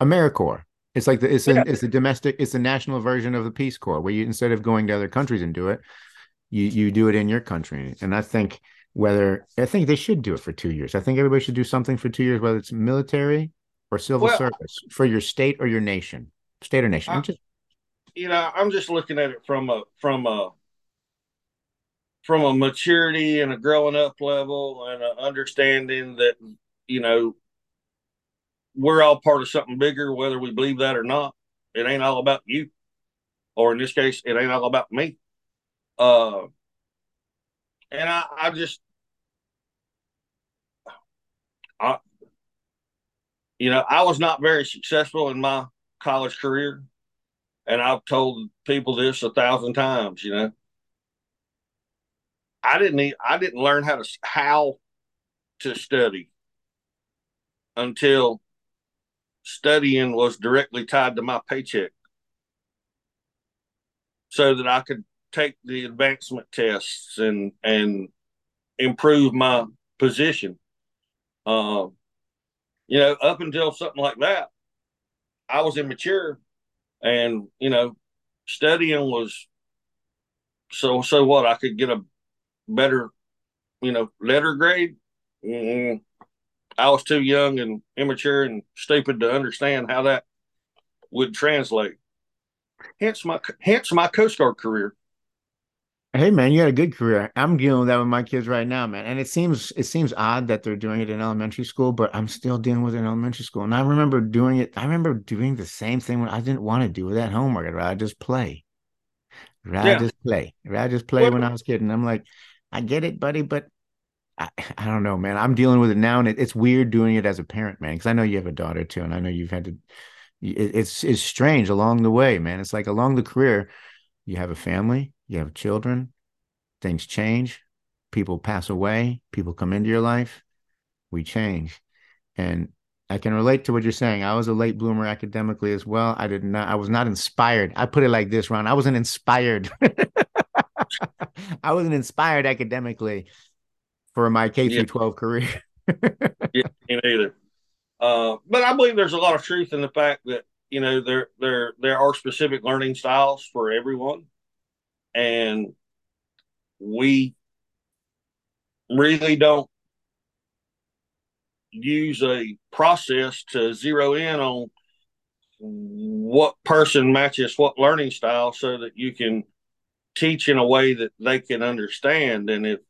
AmeriCorps. It's like the it's a, it's a domestic it's a national version of the Peace Corps where you instead of going to other countries and do it, you you do it in your country. And I think whether I think they should do it for two years. I think everybody should do something for two years, whether it's military or civil well, service for your state or your nation, state or nation. Uh, I, just, you know, I'm just looking at it from a from a from a maturity and a growing up level and an understanding that you know we're all part of something bigger, whether we believe that or not. It ain't all about you, or in this case, it ain't all about me. Uh, and I, I just, I, you know, I was not very successful in my college career, and I've told people this a thousand times. You know, I didn't, need, I didn't learn how to how to study until studying was directly tied to my paycheck so that I could take the advancement tests and and improve my position. Uh, you know, up until something like that, I was immature, and you know, studying was so so what I could get a better, you know, letter grade. Mm-hmm. I was too young and immature and stupid to understand how that would translate. Hence my hence my Coast Guard career. Hey man, you had a good career. I'm dealing with that with my kids right now, man. And it seems it seems odd that they're doing it in elementary school, but I'm still dealing with it in elementary school. And I remember doing it. I remember doing the same thing when I didn't want to do that homework. I'd rather just play. I'd rather yeah. just play. I'd rather just play well, when I was kidding. I'm like, I get it, buddy, but I, I don't know, man. I'm dealing with it now, and it, it's weird doing it as a parent, man. Because I know you have a daughter too, and I know you've had to. It, it's it's strange along the way, man. It's like along the career, you have a family, you have children, things change, people pass away, people come into your life, we change, and I can relate to what you're saying. I was a late bloomer academically as well. I did not. I was not inspired. I put it like this, Ron. I wasn't inspired. I wasn't inspired academically for my K through yeah. 12 career. yeah, me neither. Uh, but I believe there's a lot of truth in the fact that you know there there there are specific learning styles for everyone, and we really don't use a process to zero in on what person matches what learning style so that you can teach in a way that they can understand and if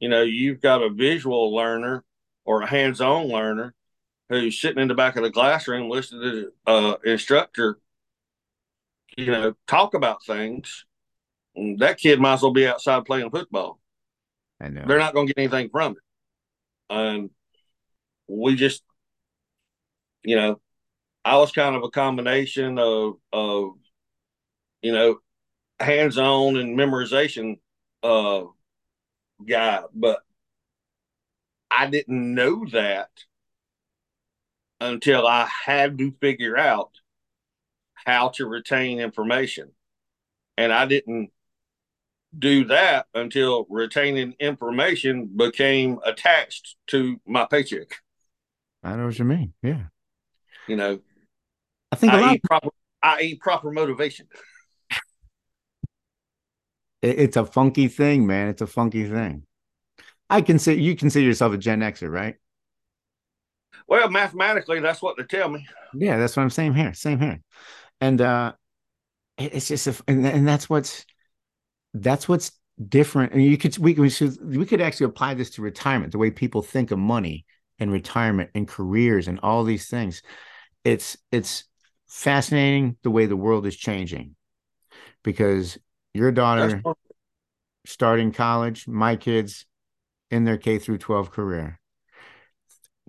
you know, you've got a visual learner or a hands-on learner who's sitting in the back of the classroom listening to the uh, instructor, you know, talk about things. that kid might as well be outside playing football. I know they're not going to get anything from it, and we just, you know, I was kind of a combination of of, you know, hands-on and memorization uh, guy, but I didn't know that until I had to figure out how to retain information. And I didn't do that until retaining information became attached to my paycheck. I know what you mean. Yeah. You know, I think I, eat proper, I eat proper motivation it's a funky thing, man. It's a funky thing. I can consider you consider yourself a Gen Xer, right? Well, mathematically, that's what they tell me. Yeah, that's what I'm saying here. Same here. And uh it's just a, and, and that's what's that's what's different. And you could we we should we could actually apply this to retirement, the way people think of money and retirement and careers and all these things. It's it's fascinating the way the world is changing because your daughter starting college, my kids in their K through 12 career.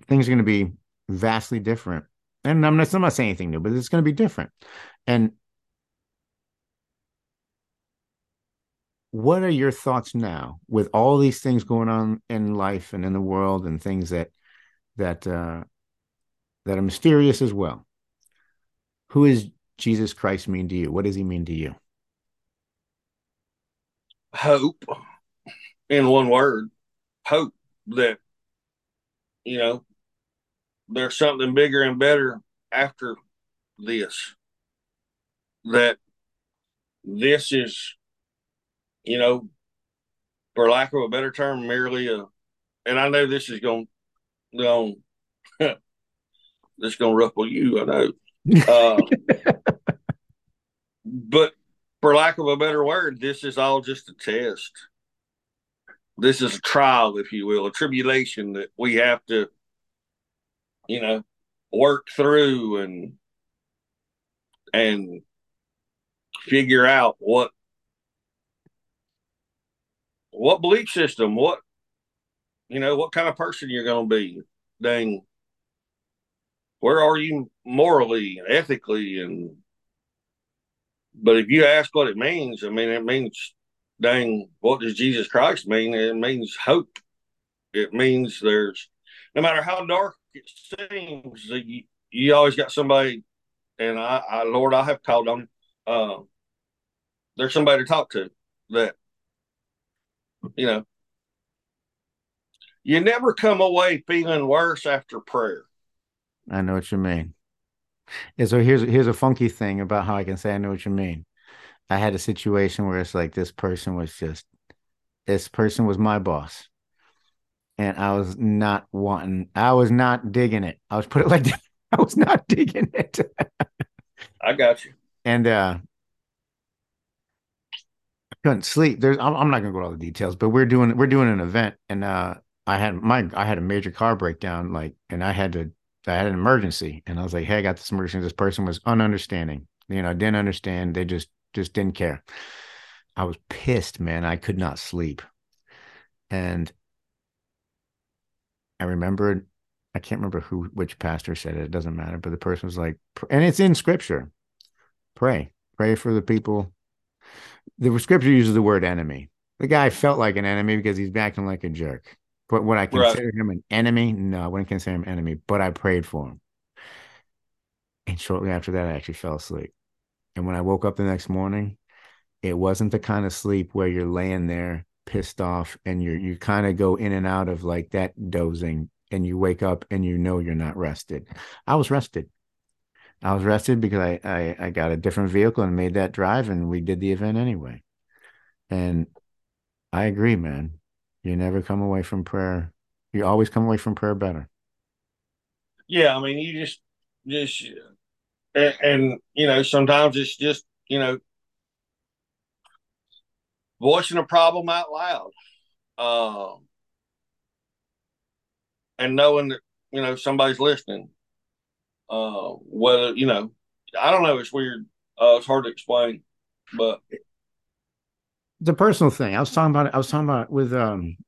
Things are going to be vastly different. And I'm not, I'm not saying anything new, but it's going to be different. And what are your thoughts now with all these things going on in life and in the world and things that that uh that are mysterious as well who is jesus christ mean to you what does he mean to you hope in one word hope that you know there's something bigger and better after this that this is you know for lack of a better term merely a and i know this is going going this is going to ruffle you i know. Uh, but for lack of a better word, this is all just a test. This is a trial, if you will, a tribulation that we have to, you know, work through and and figure out what what belief system, what you know, what kind of person you're going to be. Dang, where are you morally, and ethically, and but if you ask what it means, I mean, it means, dang, what does Jesus Christ mean? It means hope. It means there's, no matter how dark it seems, you, you always got somebody, and I, I, Lord, I have called on, uh, there's somebody to talk to that, you know, you never come away feeling worse after prayer. I know what you mean. Yeah, so here's here's a funky thing about how I can say I know what you mean. I had a situation where it's like this person was just this person was my boss. And I was not wanting I was not digging it. I was put it like that. I was not digging it. I got you. And uh I couldn't sleep. There's I'm, I'm not gonna go to all the details, but we're doing we're doing an event and uh I had my I had a major car breakdown, like, and I had to I had an emergency, and I was like, "Hey, I got this emergency." This person was ununderstanding. You know, didn't understand. They just just didn't care. I was pissed, man. I could not sleep, and I remembered, I can't remember who, which pastor said it. It doesn't matter. But the person was like, and it's in scripture pray, pray for the people. The scripture uses the word enemy. The guy felt like an enemy because he's acting like a jerk. But would I consider right. him an enemy? No, I wouldn't consider him an enemy, but I prayed for him. And shortly after that, I actually fell asleep. And when I woke up the next morning, it wasn't the kind of sleep where you're laying there pissed off and you you kind of go in and out of like that dozing and you wake up and you know you're not rested. I was rested. I was rested because I, I, I got a different vehicle and made that drive and we did the event anyway. And I agree, man. You never come away from prayer. You always come away from prayer better. Yeah, I mean, you just just and, and you know sometimes it's just you know voicing a problem out loud, um, and knowing that you know somebody's listening. Uh, whether you know, I don't know. It's weird. Uh, it's hard to explain, but the personal thing. I was talking about. It, I was talking about it with um, a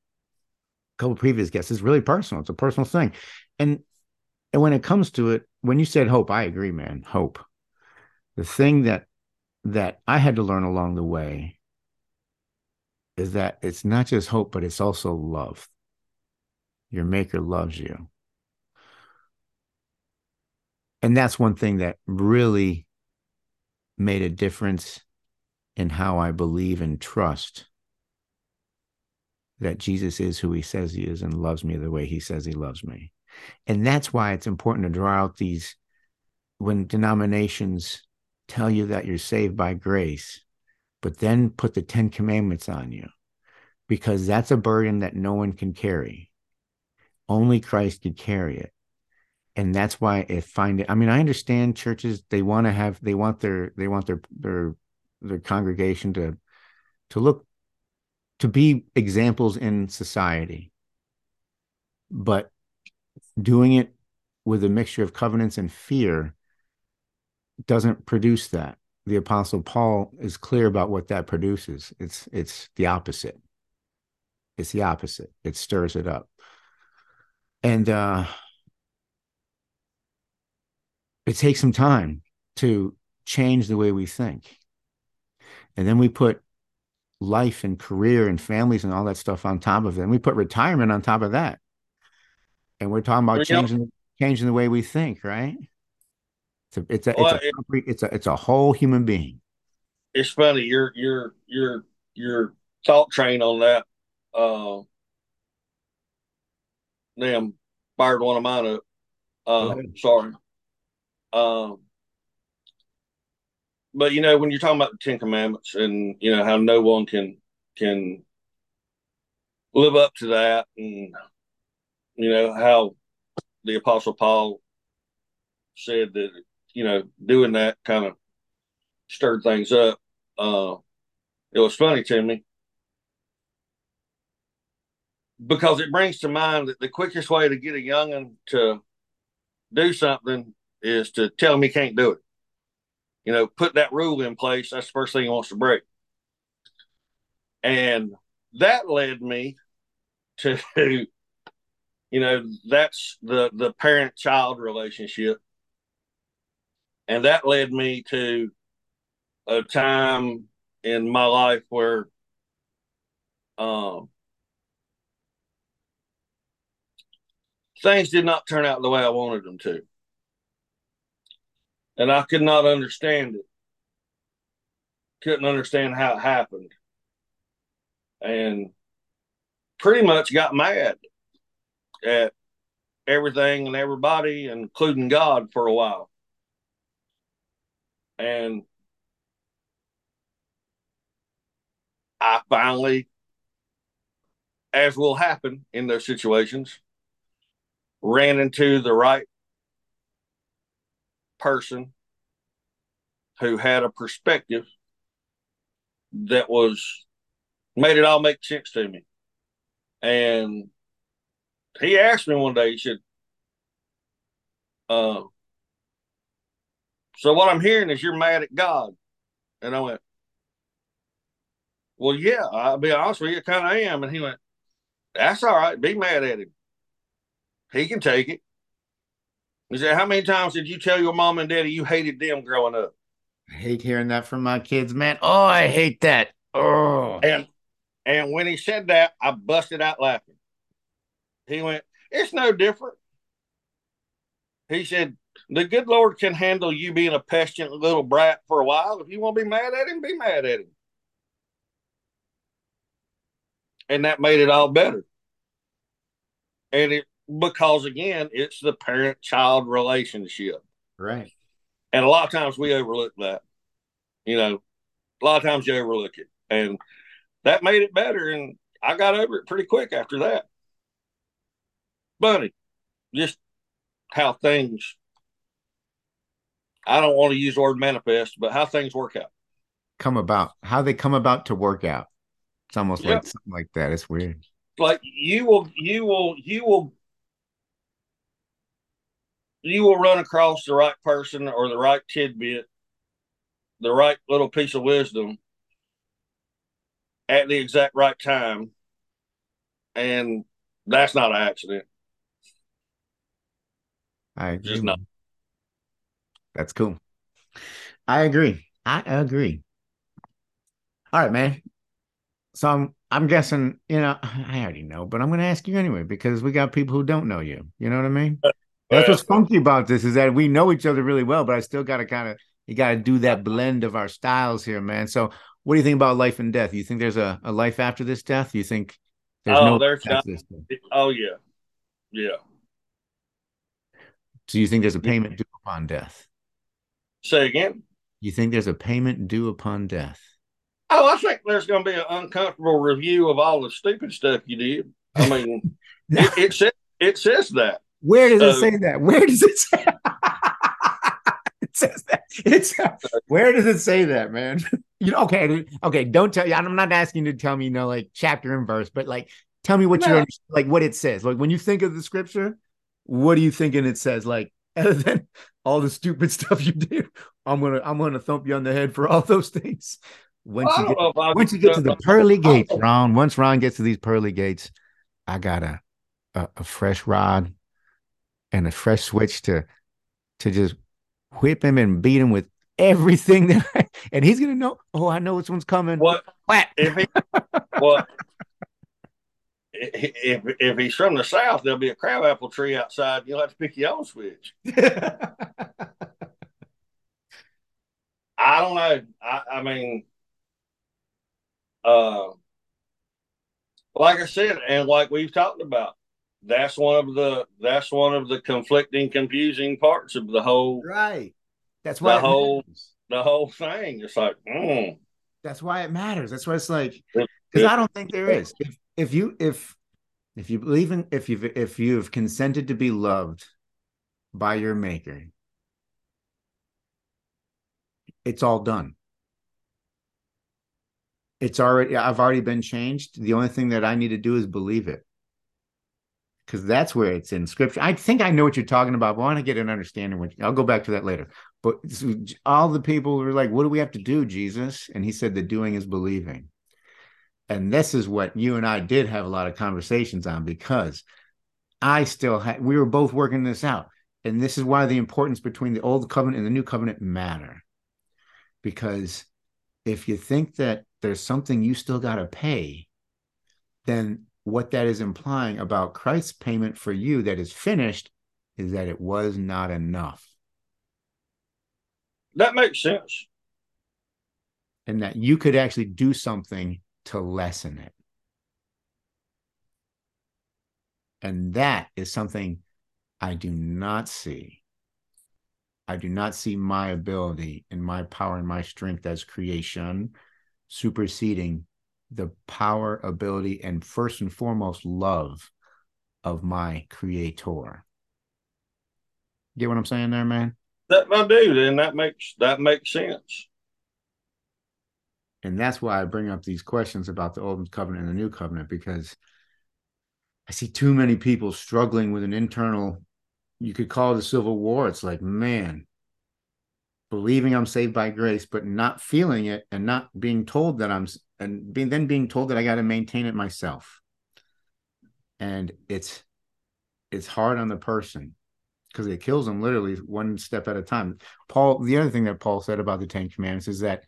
couple previous guests. It's really personal. It's a personal thing, and and when it comes to it, when you said hope, I agree, man. Hope. The thing that that I had to learn along the way is that it's not just hope, but it's also love. Your maker loves you. And that's one thing that really made a difference in how I believe and trust that Jesus is who he says he is and loves me the way he says he loves me. And that's why it's important to draw out these when denominations tell you that you're saved by grace, but then put the 10 commandments on you because that's a burden that no one can carry. Only Christ could carry it. And that's why I find it. I mean, I understand churches, they want to have, they want their, they want their, their, their congregation to, to look, to be examples in society. But doing it with a mixture of covenants and fear doesn't produce that. The apostle Paul is clear about what that produces. It's it's the opposite. It's the opposite. It stirs it up. And uh it takes some time to change the way we think. And then we put life and career and families and all that stuff on top of it. And we put retirement on top of that. And we're talking about changing changing the way we think, right? It's a it's a well, it's a, it, it's a it's a whole human being. It's funny your your your your thought train on that. Uh, damn, fired one of mine up. Uh, sorry. Um, but you know when you're talking about the Ten Commandments and you know how no one can can live up to that, and you know how the Apostle Paul said that you know, doing that kind of stirred things up. Uh, it was funny to me because it brings to mind that the quickest way to get a youngin to do something is to tell him he can't do it. You know, put that rule in place. That's the first thing he wants to break. And that led me to, you know, that's the the parent child relationship and that led me to a time in my life where um, things did not turn out the way I wanted them to. And I could not understand it. Couldn't understand how it happened. And pretty much got mad at everything and everybody, including God, for a while. And I finally, as will happen in those situations, ran into the right person who had a perspective that was made it all make sense to me. And he asked me one day, he said, uh, so what I'm hearing is you're mad at God. And I went, Well, yeah, I'll be honest with you, kind of am. And he went, That's all right. Be mad at him. He can take it. He said, How many times did you tell your mom and daddy you hated them growing up? I hate hearing that from my kids, man. Oh, I hate that. Oh. And and when he said that, I busted out laughing. He went, It's no different. He said, The good Lord can handle you being a pestilent little brat for a while. If you want to be mad at him, be mad at him. And that made it all better. And it because again, it's the parent child relationship. Right. And a lot of times we overlook that. You know, a lot of times you overlook it. And that made it better. And I got over it pretty quick after that. Bunny, just how things, I don't want to use the word manifest, but how things work out. Come about, how they come about to work out. It's almost yep. like something like that. It's weird. Like you will, you will, you will you will run across the right person or the right tidbit, the right little piece of wisdom at the exact right time. And that's not an accident. I agree. Just not. That's cool. I agree. I agree. All right, man. So I'm I'm guessing, you know, I already know, but I'm going to ask you anyway because we got people who don't know you. You know what I mean? Uh, That's what's funky about this is that we know each other really well, but I still got to kind of you got to do that blend of our styles here, man. So, what do you think about life and death? You think there's a, a life after this death? You think there's oh, no there's not, oh yeah, yeah. So you think there's a payment due upon death? Say again. You think there's a payment due upon death? Oh, I think there's going to be an uncomfortable review of all the stupid stuff you did. I mean, it, it says it says that. Where does it say that? Where does it say? it says that. It's where does it say that, man? you know, okay, okay. Don't tell you. I'm not asking you to tell me, you know, like chapter and verse, but like, tell me what no. you're like, what it says. Like when you think of the scripture, what are you thinking it says? Like, other than all the stupid stuff you do, I'm gonna, I'm gonna thump you on the head for all those things. Once you get, once you get to the pearly gates, Ron. Once Ron gets to these pearly gates, I got a, a, a fresh rod and a fresh switch to to just whip him and beat him with everything that I, and he's gonna know oh i know which one's coming. What? If he what if if he's from the south there'll be a crabapple tree outside you'll have to pick your own switch. I don't know. I i mean uh like i said and like we've talked about that's one of the that's one of the conflicting, confusing parts of the whole right. That's why the whole matters. the whole thing. It's like, mm. that's why it matters. That's why it's like because I don't think there is. If if you if if you believe in if you've if you've consented to be loved by your maker, it's all done. It's already I've already been changed. The only thing that I need to do is believe it because that's where it's in scripture. I think I know what you're talking about, but I want to get an understanding. When I'll go back to that later. But all the people were like, "What do we have to do, Jesus?" And he said, "The doing is believing." And this is what you and I did have a lot of conversations on because I still had. We were both working this out, and this is why the importance between the old covenant and the new covenant matter. Because if you think that there's something you still got to pay, then what that is implying about Christ's payment for you that is finished is that it was not enough. That makes sense. And that you could actually do something to lessen it. And that is something I do not see. I do not see my ability and my power and my strength as creation superseding the power, ability, and first and foremost, love of my creator. Get what I'm saying there, man? That I do, and that makes that makes sense. And that's why I bring up these questions about the old covenant and the new covenant, because I see too many people struggling with an internal, you could call it a civil war. It's like, man, believing I'm saved by grace, but not feeling it and not being told that I'm and being then being told that I got to maintain it myself. And it's it's hard on the person because it kills them literally one step at a time. Paul, the other thing that Paul said about the Ten Commandments is that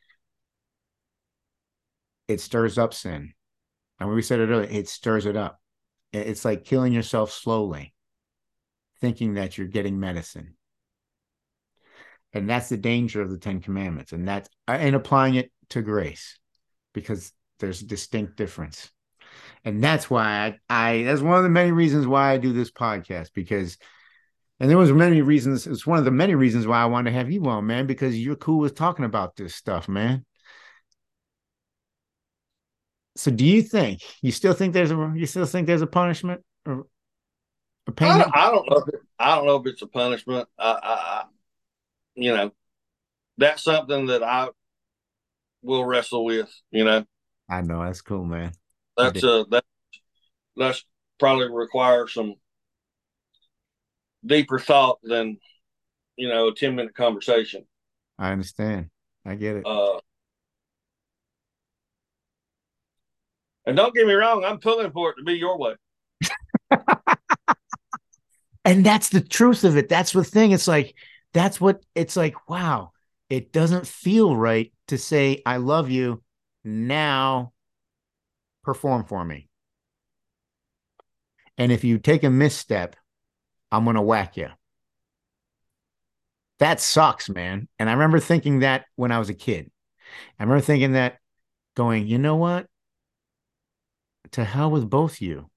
it stirs up sin. And when we said it earlier, it stirs it up. It's like killing yourself slowly, thinking that you're getting medicine. And that's the danger of the Ten Commandments. And that's uh, and applying it to grace because there's a distinct difference. And that's why I, I that's one of the many reasons why I do this podcast because and there was many reasons it's one of the many reasons why I wanted to have you on, man, because you're cool with talking about this stuff, man. So do you think you still think there's a you still think there's a punishment or a payment? I, I don't know. If it, I don't know if it's a punishment. I, I, you know, that's something that I will wrestle with. You know. I know that's cool, man. That's uh that that's probably require some deeper thought than you know a 10 minute conversation. I understand. I get it. Uh and don't get me wrong i'm pulling for it to be your way. And that's the truth of it. That's the thing. It's like that's what it's like wow it doesn't feel right to say i love you now perform for me and if you take a misstep I'm going to whack you. That sucks, man. And I remember thinking that when I was a kid. I remember thinking that going, you know what? To hell with both you,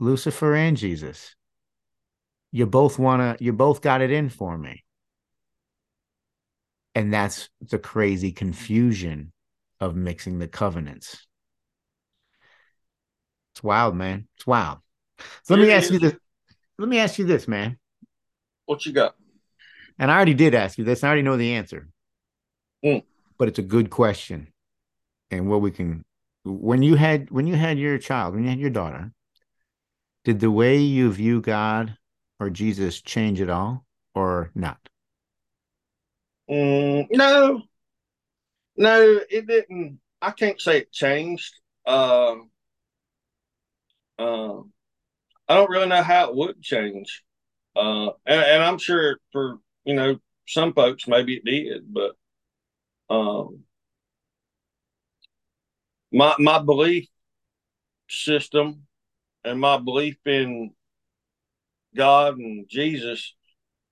Lucifer and Jesus. You both want to, you both got it in for me. And that's the crazy confusion of mixing the covenants. It's wild, man. It's wild. So let me ask you this let me ask you this, man. What you got? And I already did ask you this. I already know the answer. Mm. But it's a good question. And what we can when you had when you had your child, when you had your daughter, did the way you view God or Jesus change at all or not? Mm, no. No, it didn't. I can't say it changed. Um, um, I don't really know how it would change. Uh, and, and, I'm sure for, you know, some folks, maybe it did, but, um, my, my belief system and my belief in God and Jesus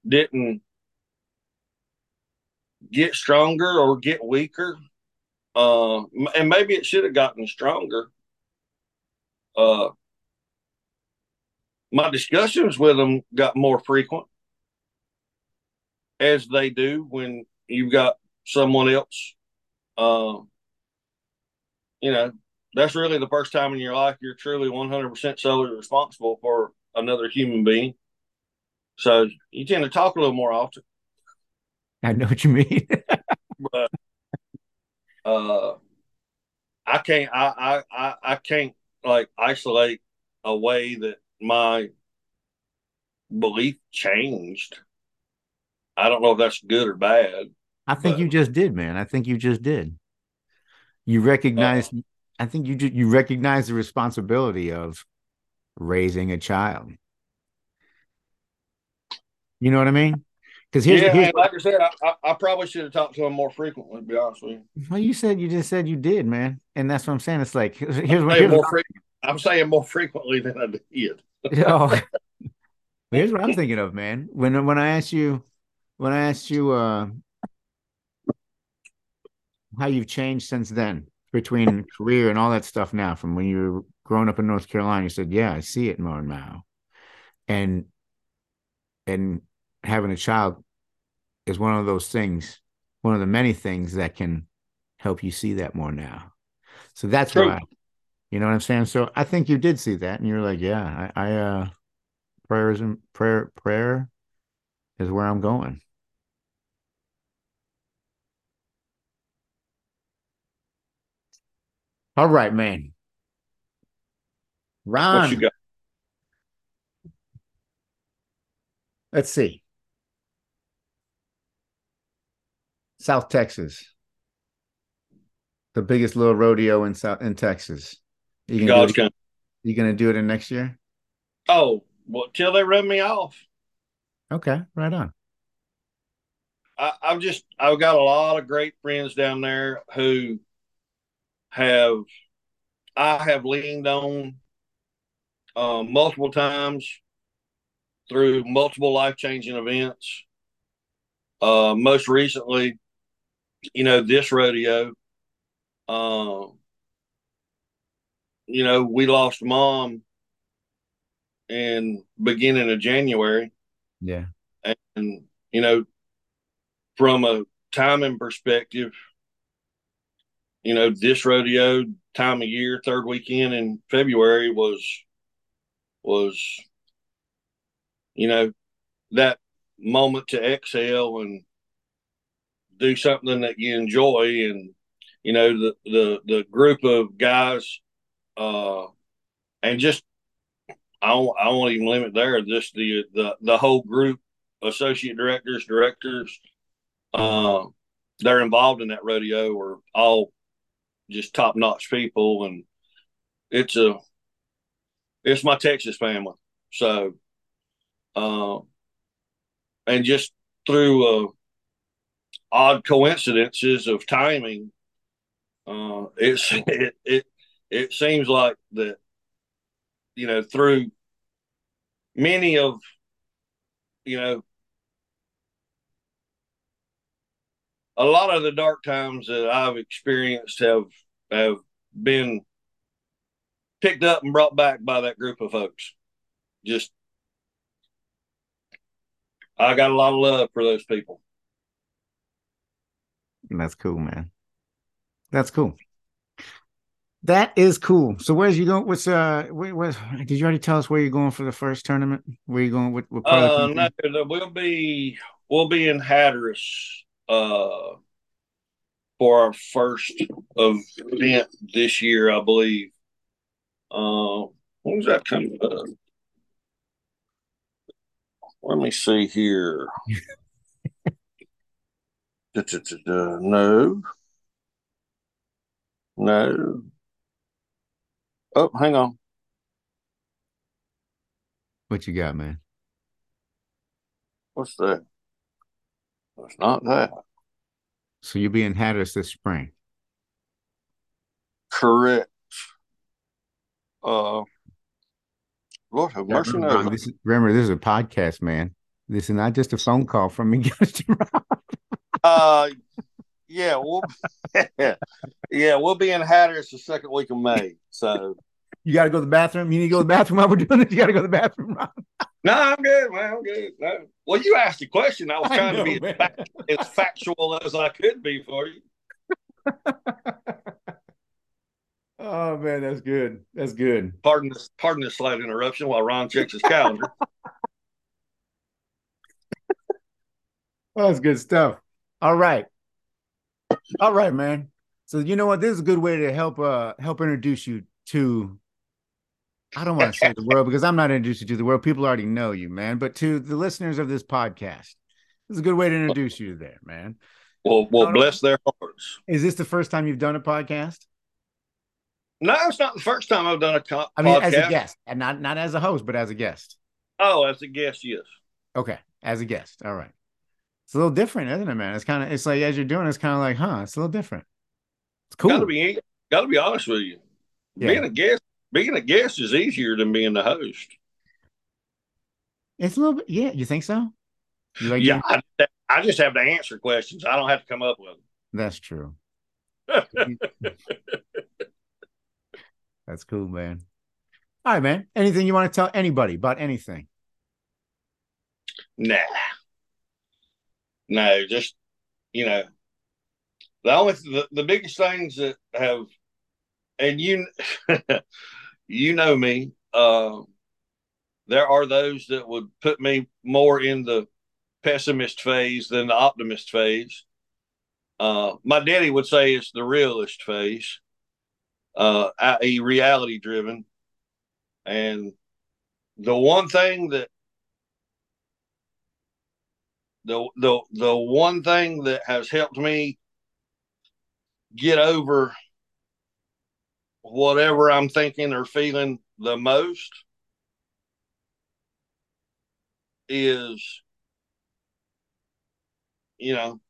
didn't get stronger or get weaker. Uh, and maybe it should have gotten stronger. Uh, my discussions with them got more frequent as they do when you've got someone else um, you know that's really the first time in your life you're truly 100% solely responsible for another human being so you tend to talk a little more often i know what you mean but uh i can't I, I i can't like isolate a way that my belief changed. I don't know if that's good or bad. I think but, you just did, man. I think you just did. You recognize. Uh, I think you just, you recognize the responsibility of raising a child. You know what I mean? Because here's, yeah, here's like I said, I, I, probably should have talked to him more frequently. To be honest with you. Well, you said you just said you did, man, and that's what I'm saying. It's like here's, here's, here's more frequent. I'm saying more frequently than I did. oh, here's what I'm thinking of, man. When when I asked you, when I asked you, uh, how you've changed since then between career and all that stuff now, from when you were growing up in North Carolina, you said, "Yeah, I see it more now," and and having a child is one of those things, one of the many things that can help you see that more now. So that's True. why you know what I'm saying? So I think you did see that, and you're like, yeah, I, I uh, prayers and prayer, prayer is where I'm going. All right, man. Ron. What you got? Let's see. South Texas. The biggest little rodeo in South in Texas. You gonna, do it, you gonna do it in next year? Oh, well, till they run me off. Okay, right on. I, I've just I've got a lot of great friends down there who have I have leaned on uh, multiple times through multiple life changing events. Uh, most recently, you know, this rodeo. Um, you know, we lost mom in beginning of January. Yeah. And, you know, from a timing perspective, you know, this rodeo time of year, third weekend in February was was you know that moment to exhale and do something that you enjoy and you know the the the group of guys uh and just I won't, I won't even limit there just the the the whole group associate directors directors uh they're involved in that rodeo are all just top notch people, and it's a it's my Texas family. So, uh, and just through uh, odd coincidences of timing, uh, it's it it it seems like that you know through many of you know a lot of the dark times that I've experienced have have been picked up and brought back by that group of folks. Just I got a lot of love for those people. That's cool, man. That's cool. That is cool. So where's you going? What's uh? Where, did you already tell us where you're going for the first tournament? Where you going? With, with uh, no, we'll be we'll be in Hatteras uh, for our first event this year, I believe. Uh, when was that coming up? Let me see here. da, da, da, no. No. Oh, hang on. What you got, man? What's that? It's not that. So you'll be in Hatteras this spring. Correct. Uh, Lord have mercy. remember, this is, remember, this is a podcast, man. This is not just a phone call from me. uh, yeah, we'll yeah, we'll be in Hatteras the second week of May. So you got to go to the bathroom. You need to go to the bathroom while we're doing this. You got to go to the bathroom. no, I'm good, man. I'm good. No. Well, you asked a question. I was trying know, to be as, as factual as I could be for you. oh man, that's good. That's good. Pardon this. Pardon this slight interruption while Ron checks his calendar. oh, that's good stuff. All right. All right, man. So you know what? This is a good way to help uh help introduce you to I don't want to say the world because I'm not introduced you to the world. People already know you, man. But to the listeners of this podcast, this is a good way to introduce you there, man. Well, well, bless their hearts. Is this the first time you've done a podcast? No, it's not the first time I've done a co- I mean, as a guest, and not not as a host, but as a guest. Oh, as a guest, yes. Okay, as a guest. All right. It's a little different, isn't it, man? It's kind of it's like as you're doing, it's kind of like, huh? It's a little different. It's cool. Gotta be gotta be honest with you. Yeah. Being a guest, being a guest is easier than being the host. It's a little bit, yeah. You think so? You like yeah, I, I, just have to answer questions. I don't have to come up with them. That's true. That's cool, man. All right, man. Anything you want to tell anybody about anything? Nah. No, just you know, the only the, the biggest things that have and you you know me uh, there are those that would put me more in the pessimist phase than the optimist phase. Uh, my daddy would say it's the realist phase uh, i.e reality driven and the one thing that the the the one thing that has helped me get over whatever I'm thinking or feeling the most is, you know,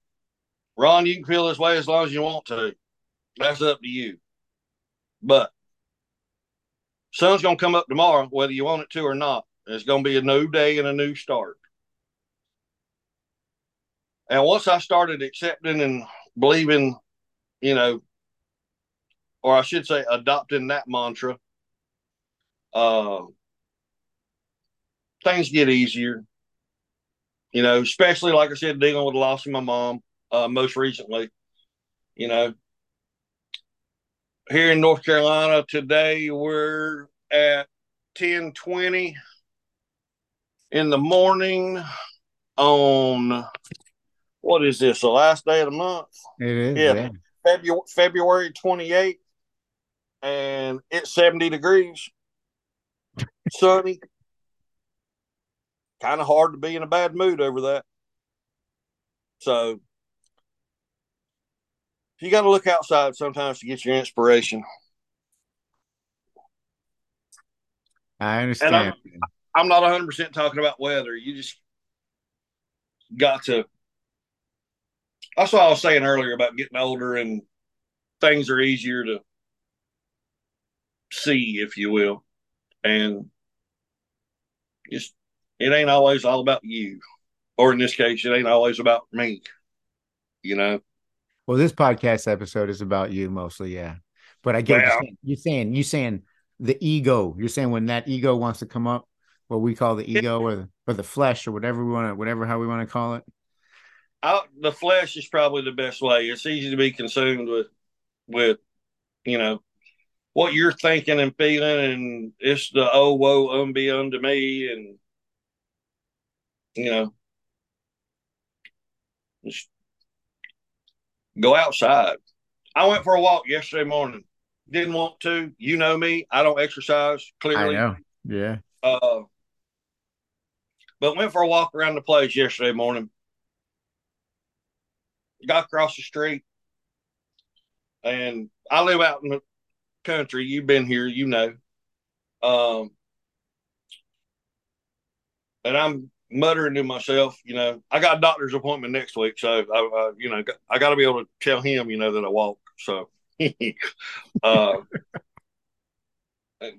Ron, you can feel this way as long as you want to. That's up to you. But sun's gonna come up tomorrow, whether you want it to or not. It's gonna be a new day and a new start. And once I started accepting and believing, you know, or I should say adopting that mantra, uh, things get easier. You know, especially like I said, dealing with the loss of my mom uh, most recently. You know, here in North Carolina today, we're at ten twenty in the morning on what is this? The last day of the month? It is. Yeah. Yeah. February February twenty eighth, and it's seventy degrees, sunny. Kind of hard to be in a bad mood over that. So you got to look outside sometimes to get your inspiration. I understand. I'm- I'm not 100% talking about weather. You just got to. That's what I was saying earlier about getting older and things are easier to see, if you will. And just, it ain't always all about you. Or in this case, it ain't always about me. You know? Well, this podcast episode is about you mostly, yeah. But I get what Well- you're saying. You're saying you're saying the ego. You're saying when that ego wants to come up, what we call the ego or the or the flesh or whatever we want to whatever how we want to call it. Out the flesh is probably the best way. It's easy to be consumed with with you know what you're thinking and feeling, and it's the oh woe unbe unto me, and you know just go outside. I went for a walk yesterday morning. Didn't want to. You know me. I don't exercise clearly. I know. Yeah. Uh, but went for a walk around the place yesterday morning. Got across the street, and I live out in the country. You've been here, you know. Um, and I'm muttering to myself, you know, I got a doctor's appointment next week, so I, I you know, I got to be able to tell him, you know, that I walk. So, uh,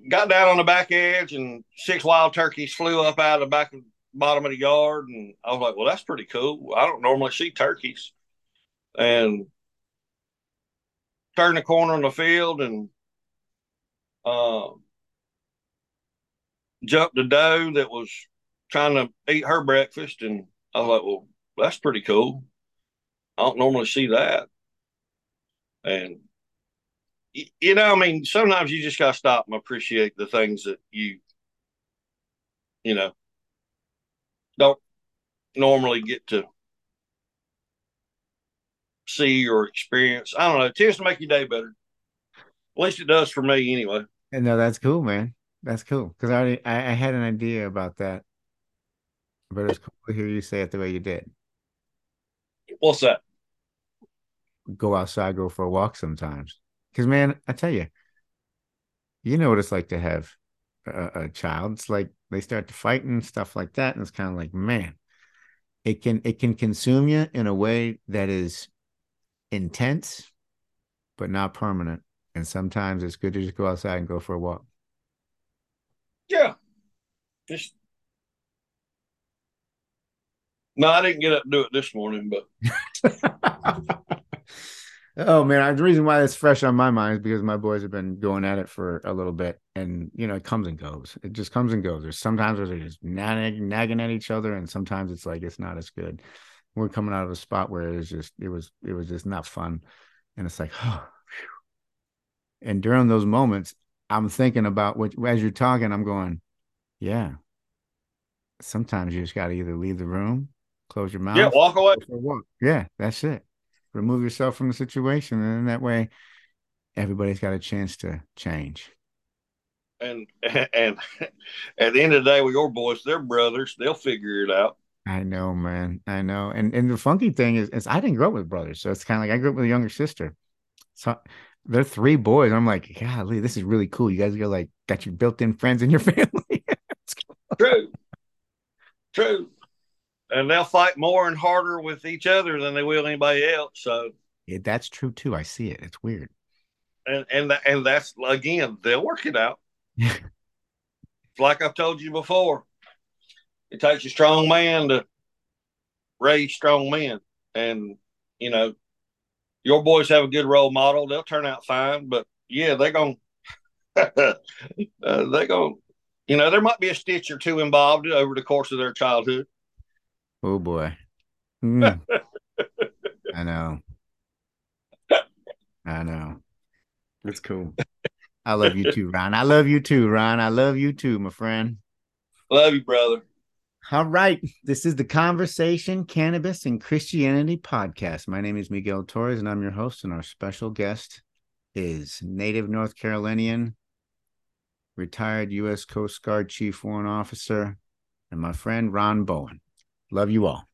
got down on the back edge, and six wild turkeys flew up out of the back bottom of the yard, and I was like, well, that's pretty cool. I don't normally see turkeys, and turn the corner on the field and um, jumped a doe that was trying to eat her breakfast, and I was like, well, that's pretty cool. I don't normally see that, and you know, I mean, sometimes you just gotta stop and appreciate the things that you, you know, don't normally get to see or experience. I don't know. It tends to make your day better. At least it does for me, anyway. And no, that's cool, man. That's cool because I already I, I had an idea about that, but it's cool to hear you say it the way you did. What's that? Go outside, go for a walk sometimes. Because man, I tell you, you know what it's like to have a, a child. It's like they start to fight and stuff like that, and it's kind of like, man, it can it can consume you in a way that is intense, but not permanent. And sometimes it's good to just go outside and go for a walk. Yeah. Just no, I didn't get up and do it this morning, but oh man, the reason why it's fresh on my mind is because my boys have been going at it for a little bit, and you know it comes and goes. It just comes and goes. There's sometimes where they're just nagging, nagging at each other, and sometimes it's like it's not as good. We're coming out of a spot where it was just it was it was just not fun, and it's like, oh, phew. and during those moments, I'm thinking about what as you're talking, I'm going, yeah. Sometimes you just got to either leave the room, close your mouth, yeah, walk away. walk. Yeah, that's it. Remove yourself from the situation, and in that way, everybody's got a chance to change. And and at the end of the day, with your boys, they're brothers. They'll figure it out. I know, man. I know. And and the funky thing is, is I didn't grow up with brothers, so it's kind of like I grew up with a younger sister. So they're three boys. I'm like, golly, this is really cool. You guys got like got your built-in friends in your family. True. True. And they'll fight more and harder with each other than they will anybody else. So yeah, that's true too. I see it. It's weird. And and and that's again, they'll work it out. like I've told you before, it takes a strong man to raise strong men. And, you know, your boys have a good role model. They'll turn out fine. But yeah, they're going uh, they're going to, you know, there might be a stitch or two involved over the course of their childhood. Oh boy. Mm. I know. I know. That's cool. I love you too, Ron. I love you too, Ron. I love you too, my friend. Love you, brother. All right. This is the Conversation Cannabis and Christianity podcast. My name is Miguel Torres, and I'm your host. And our special guest is native North Carolinian, retired U.S. Coast Guard Chief Warrant Officer, and my friend Ron Bowen. Love you all.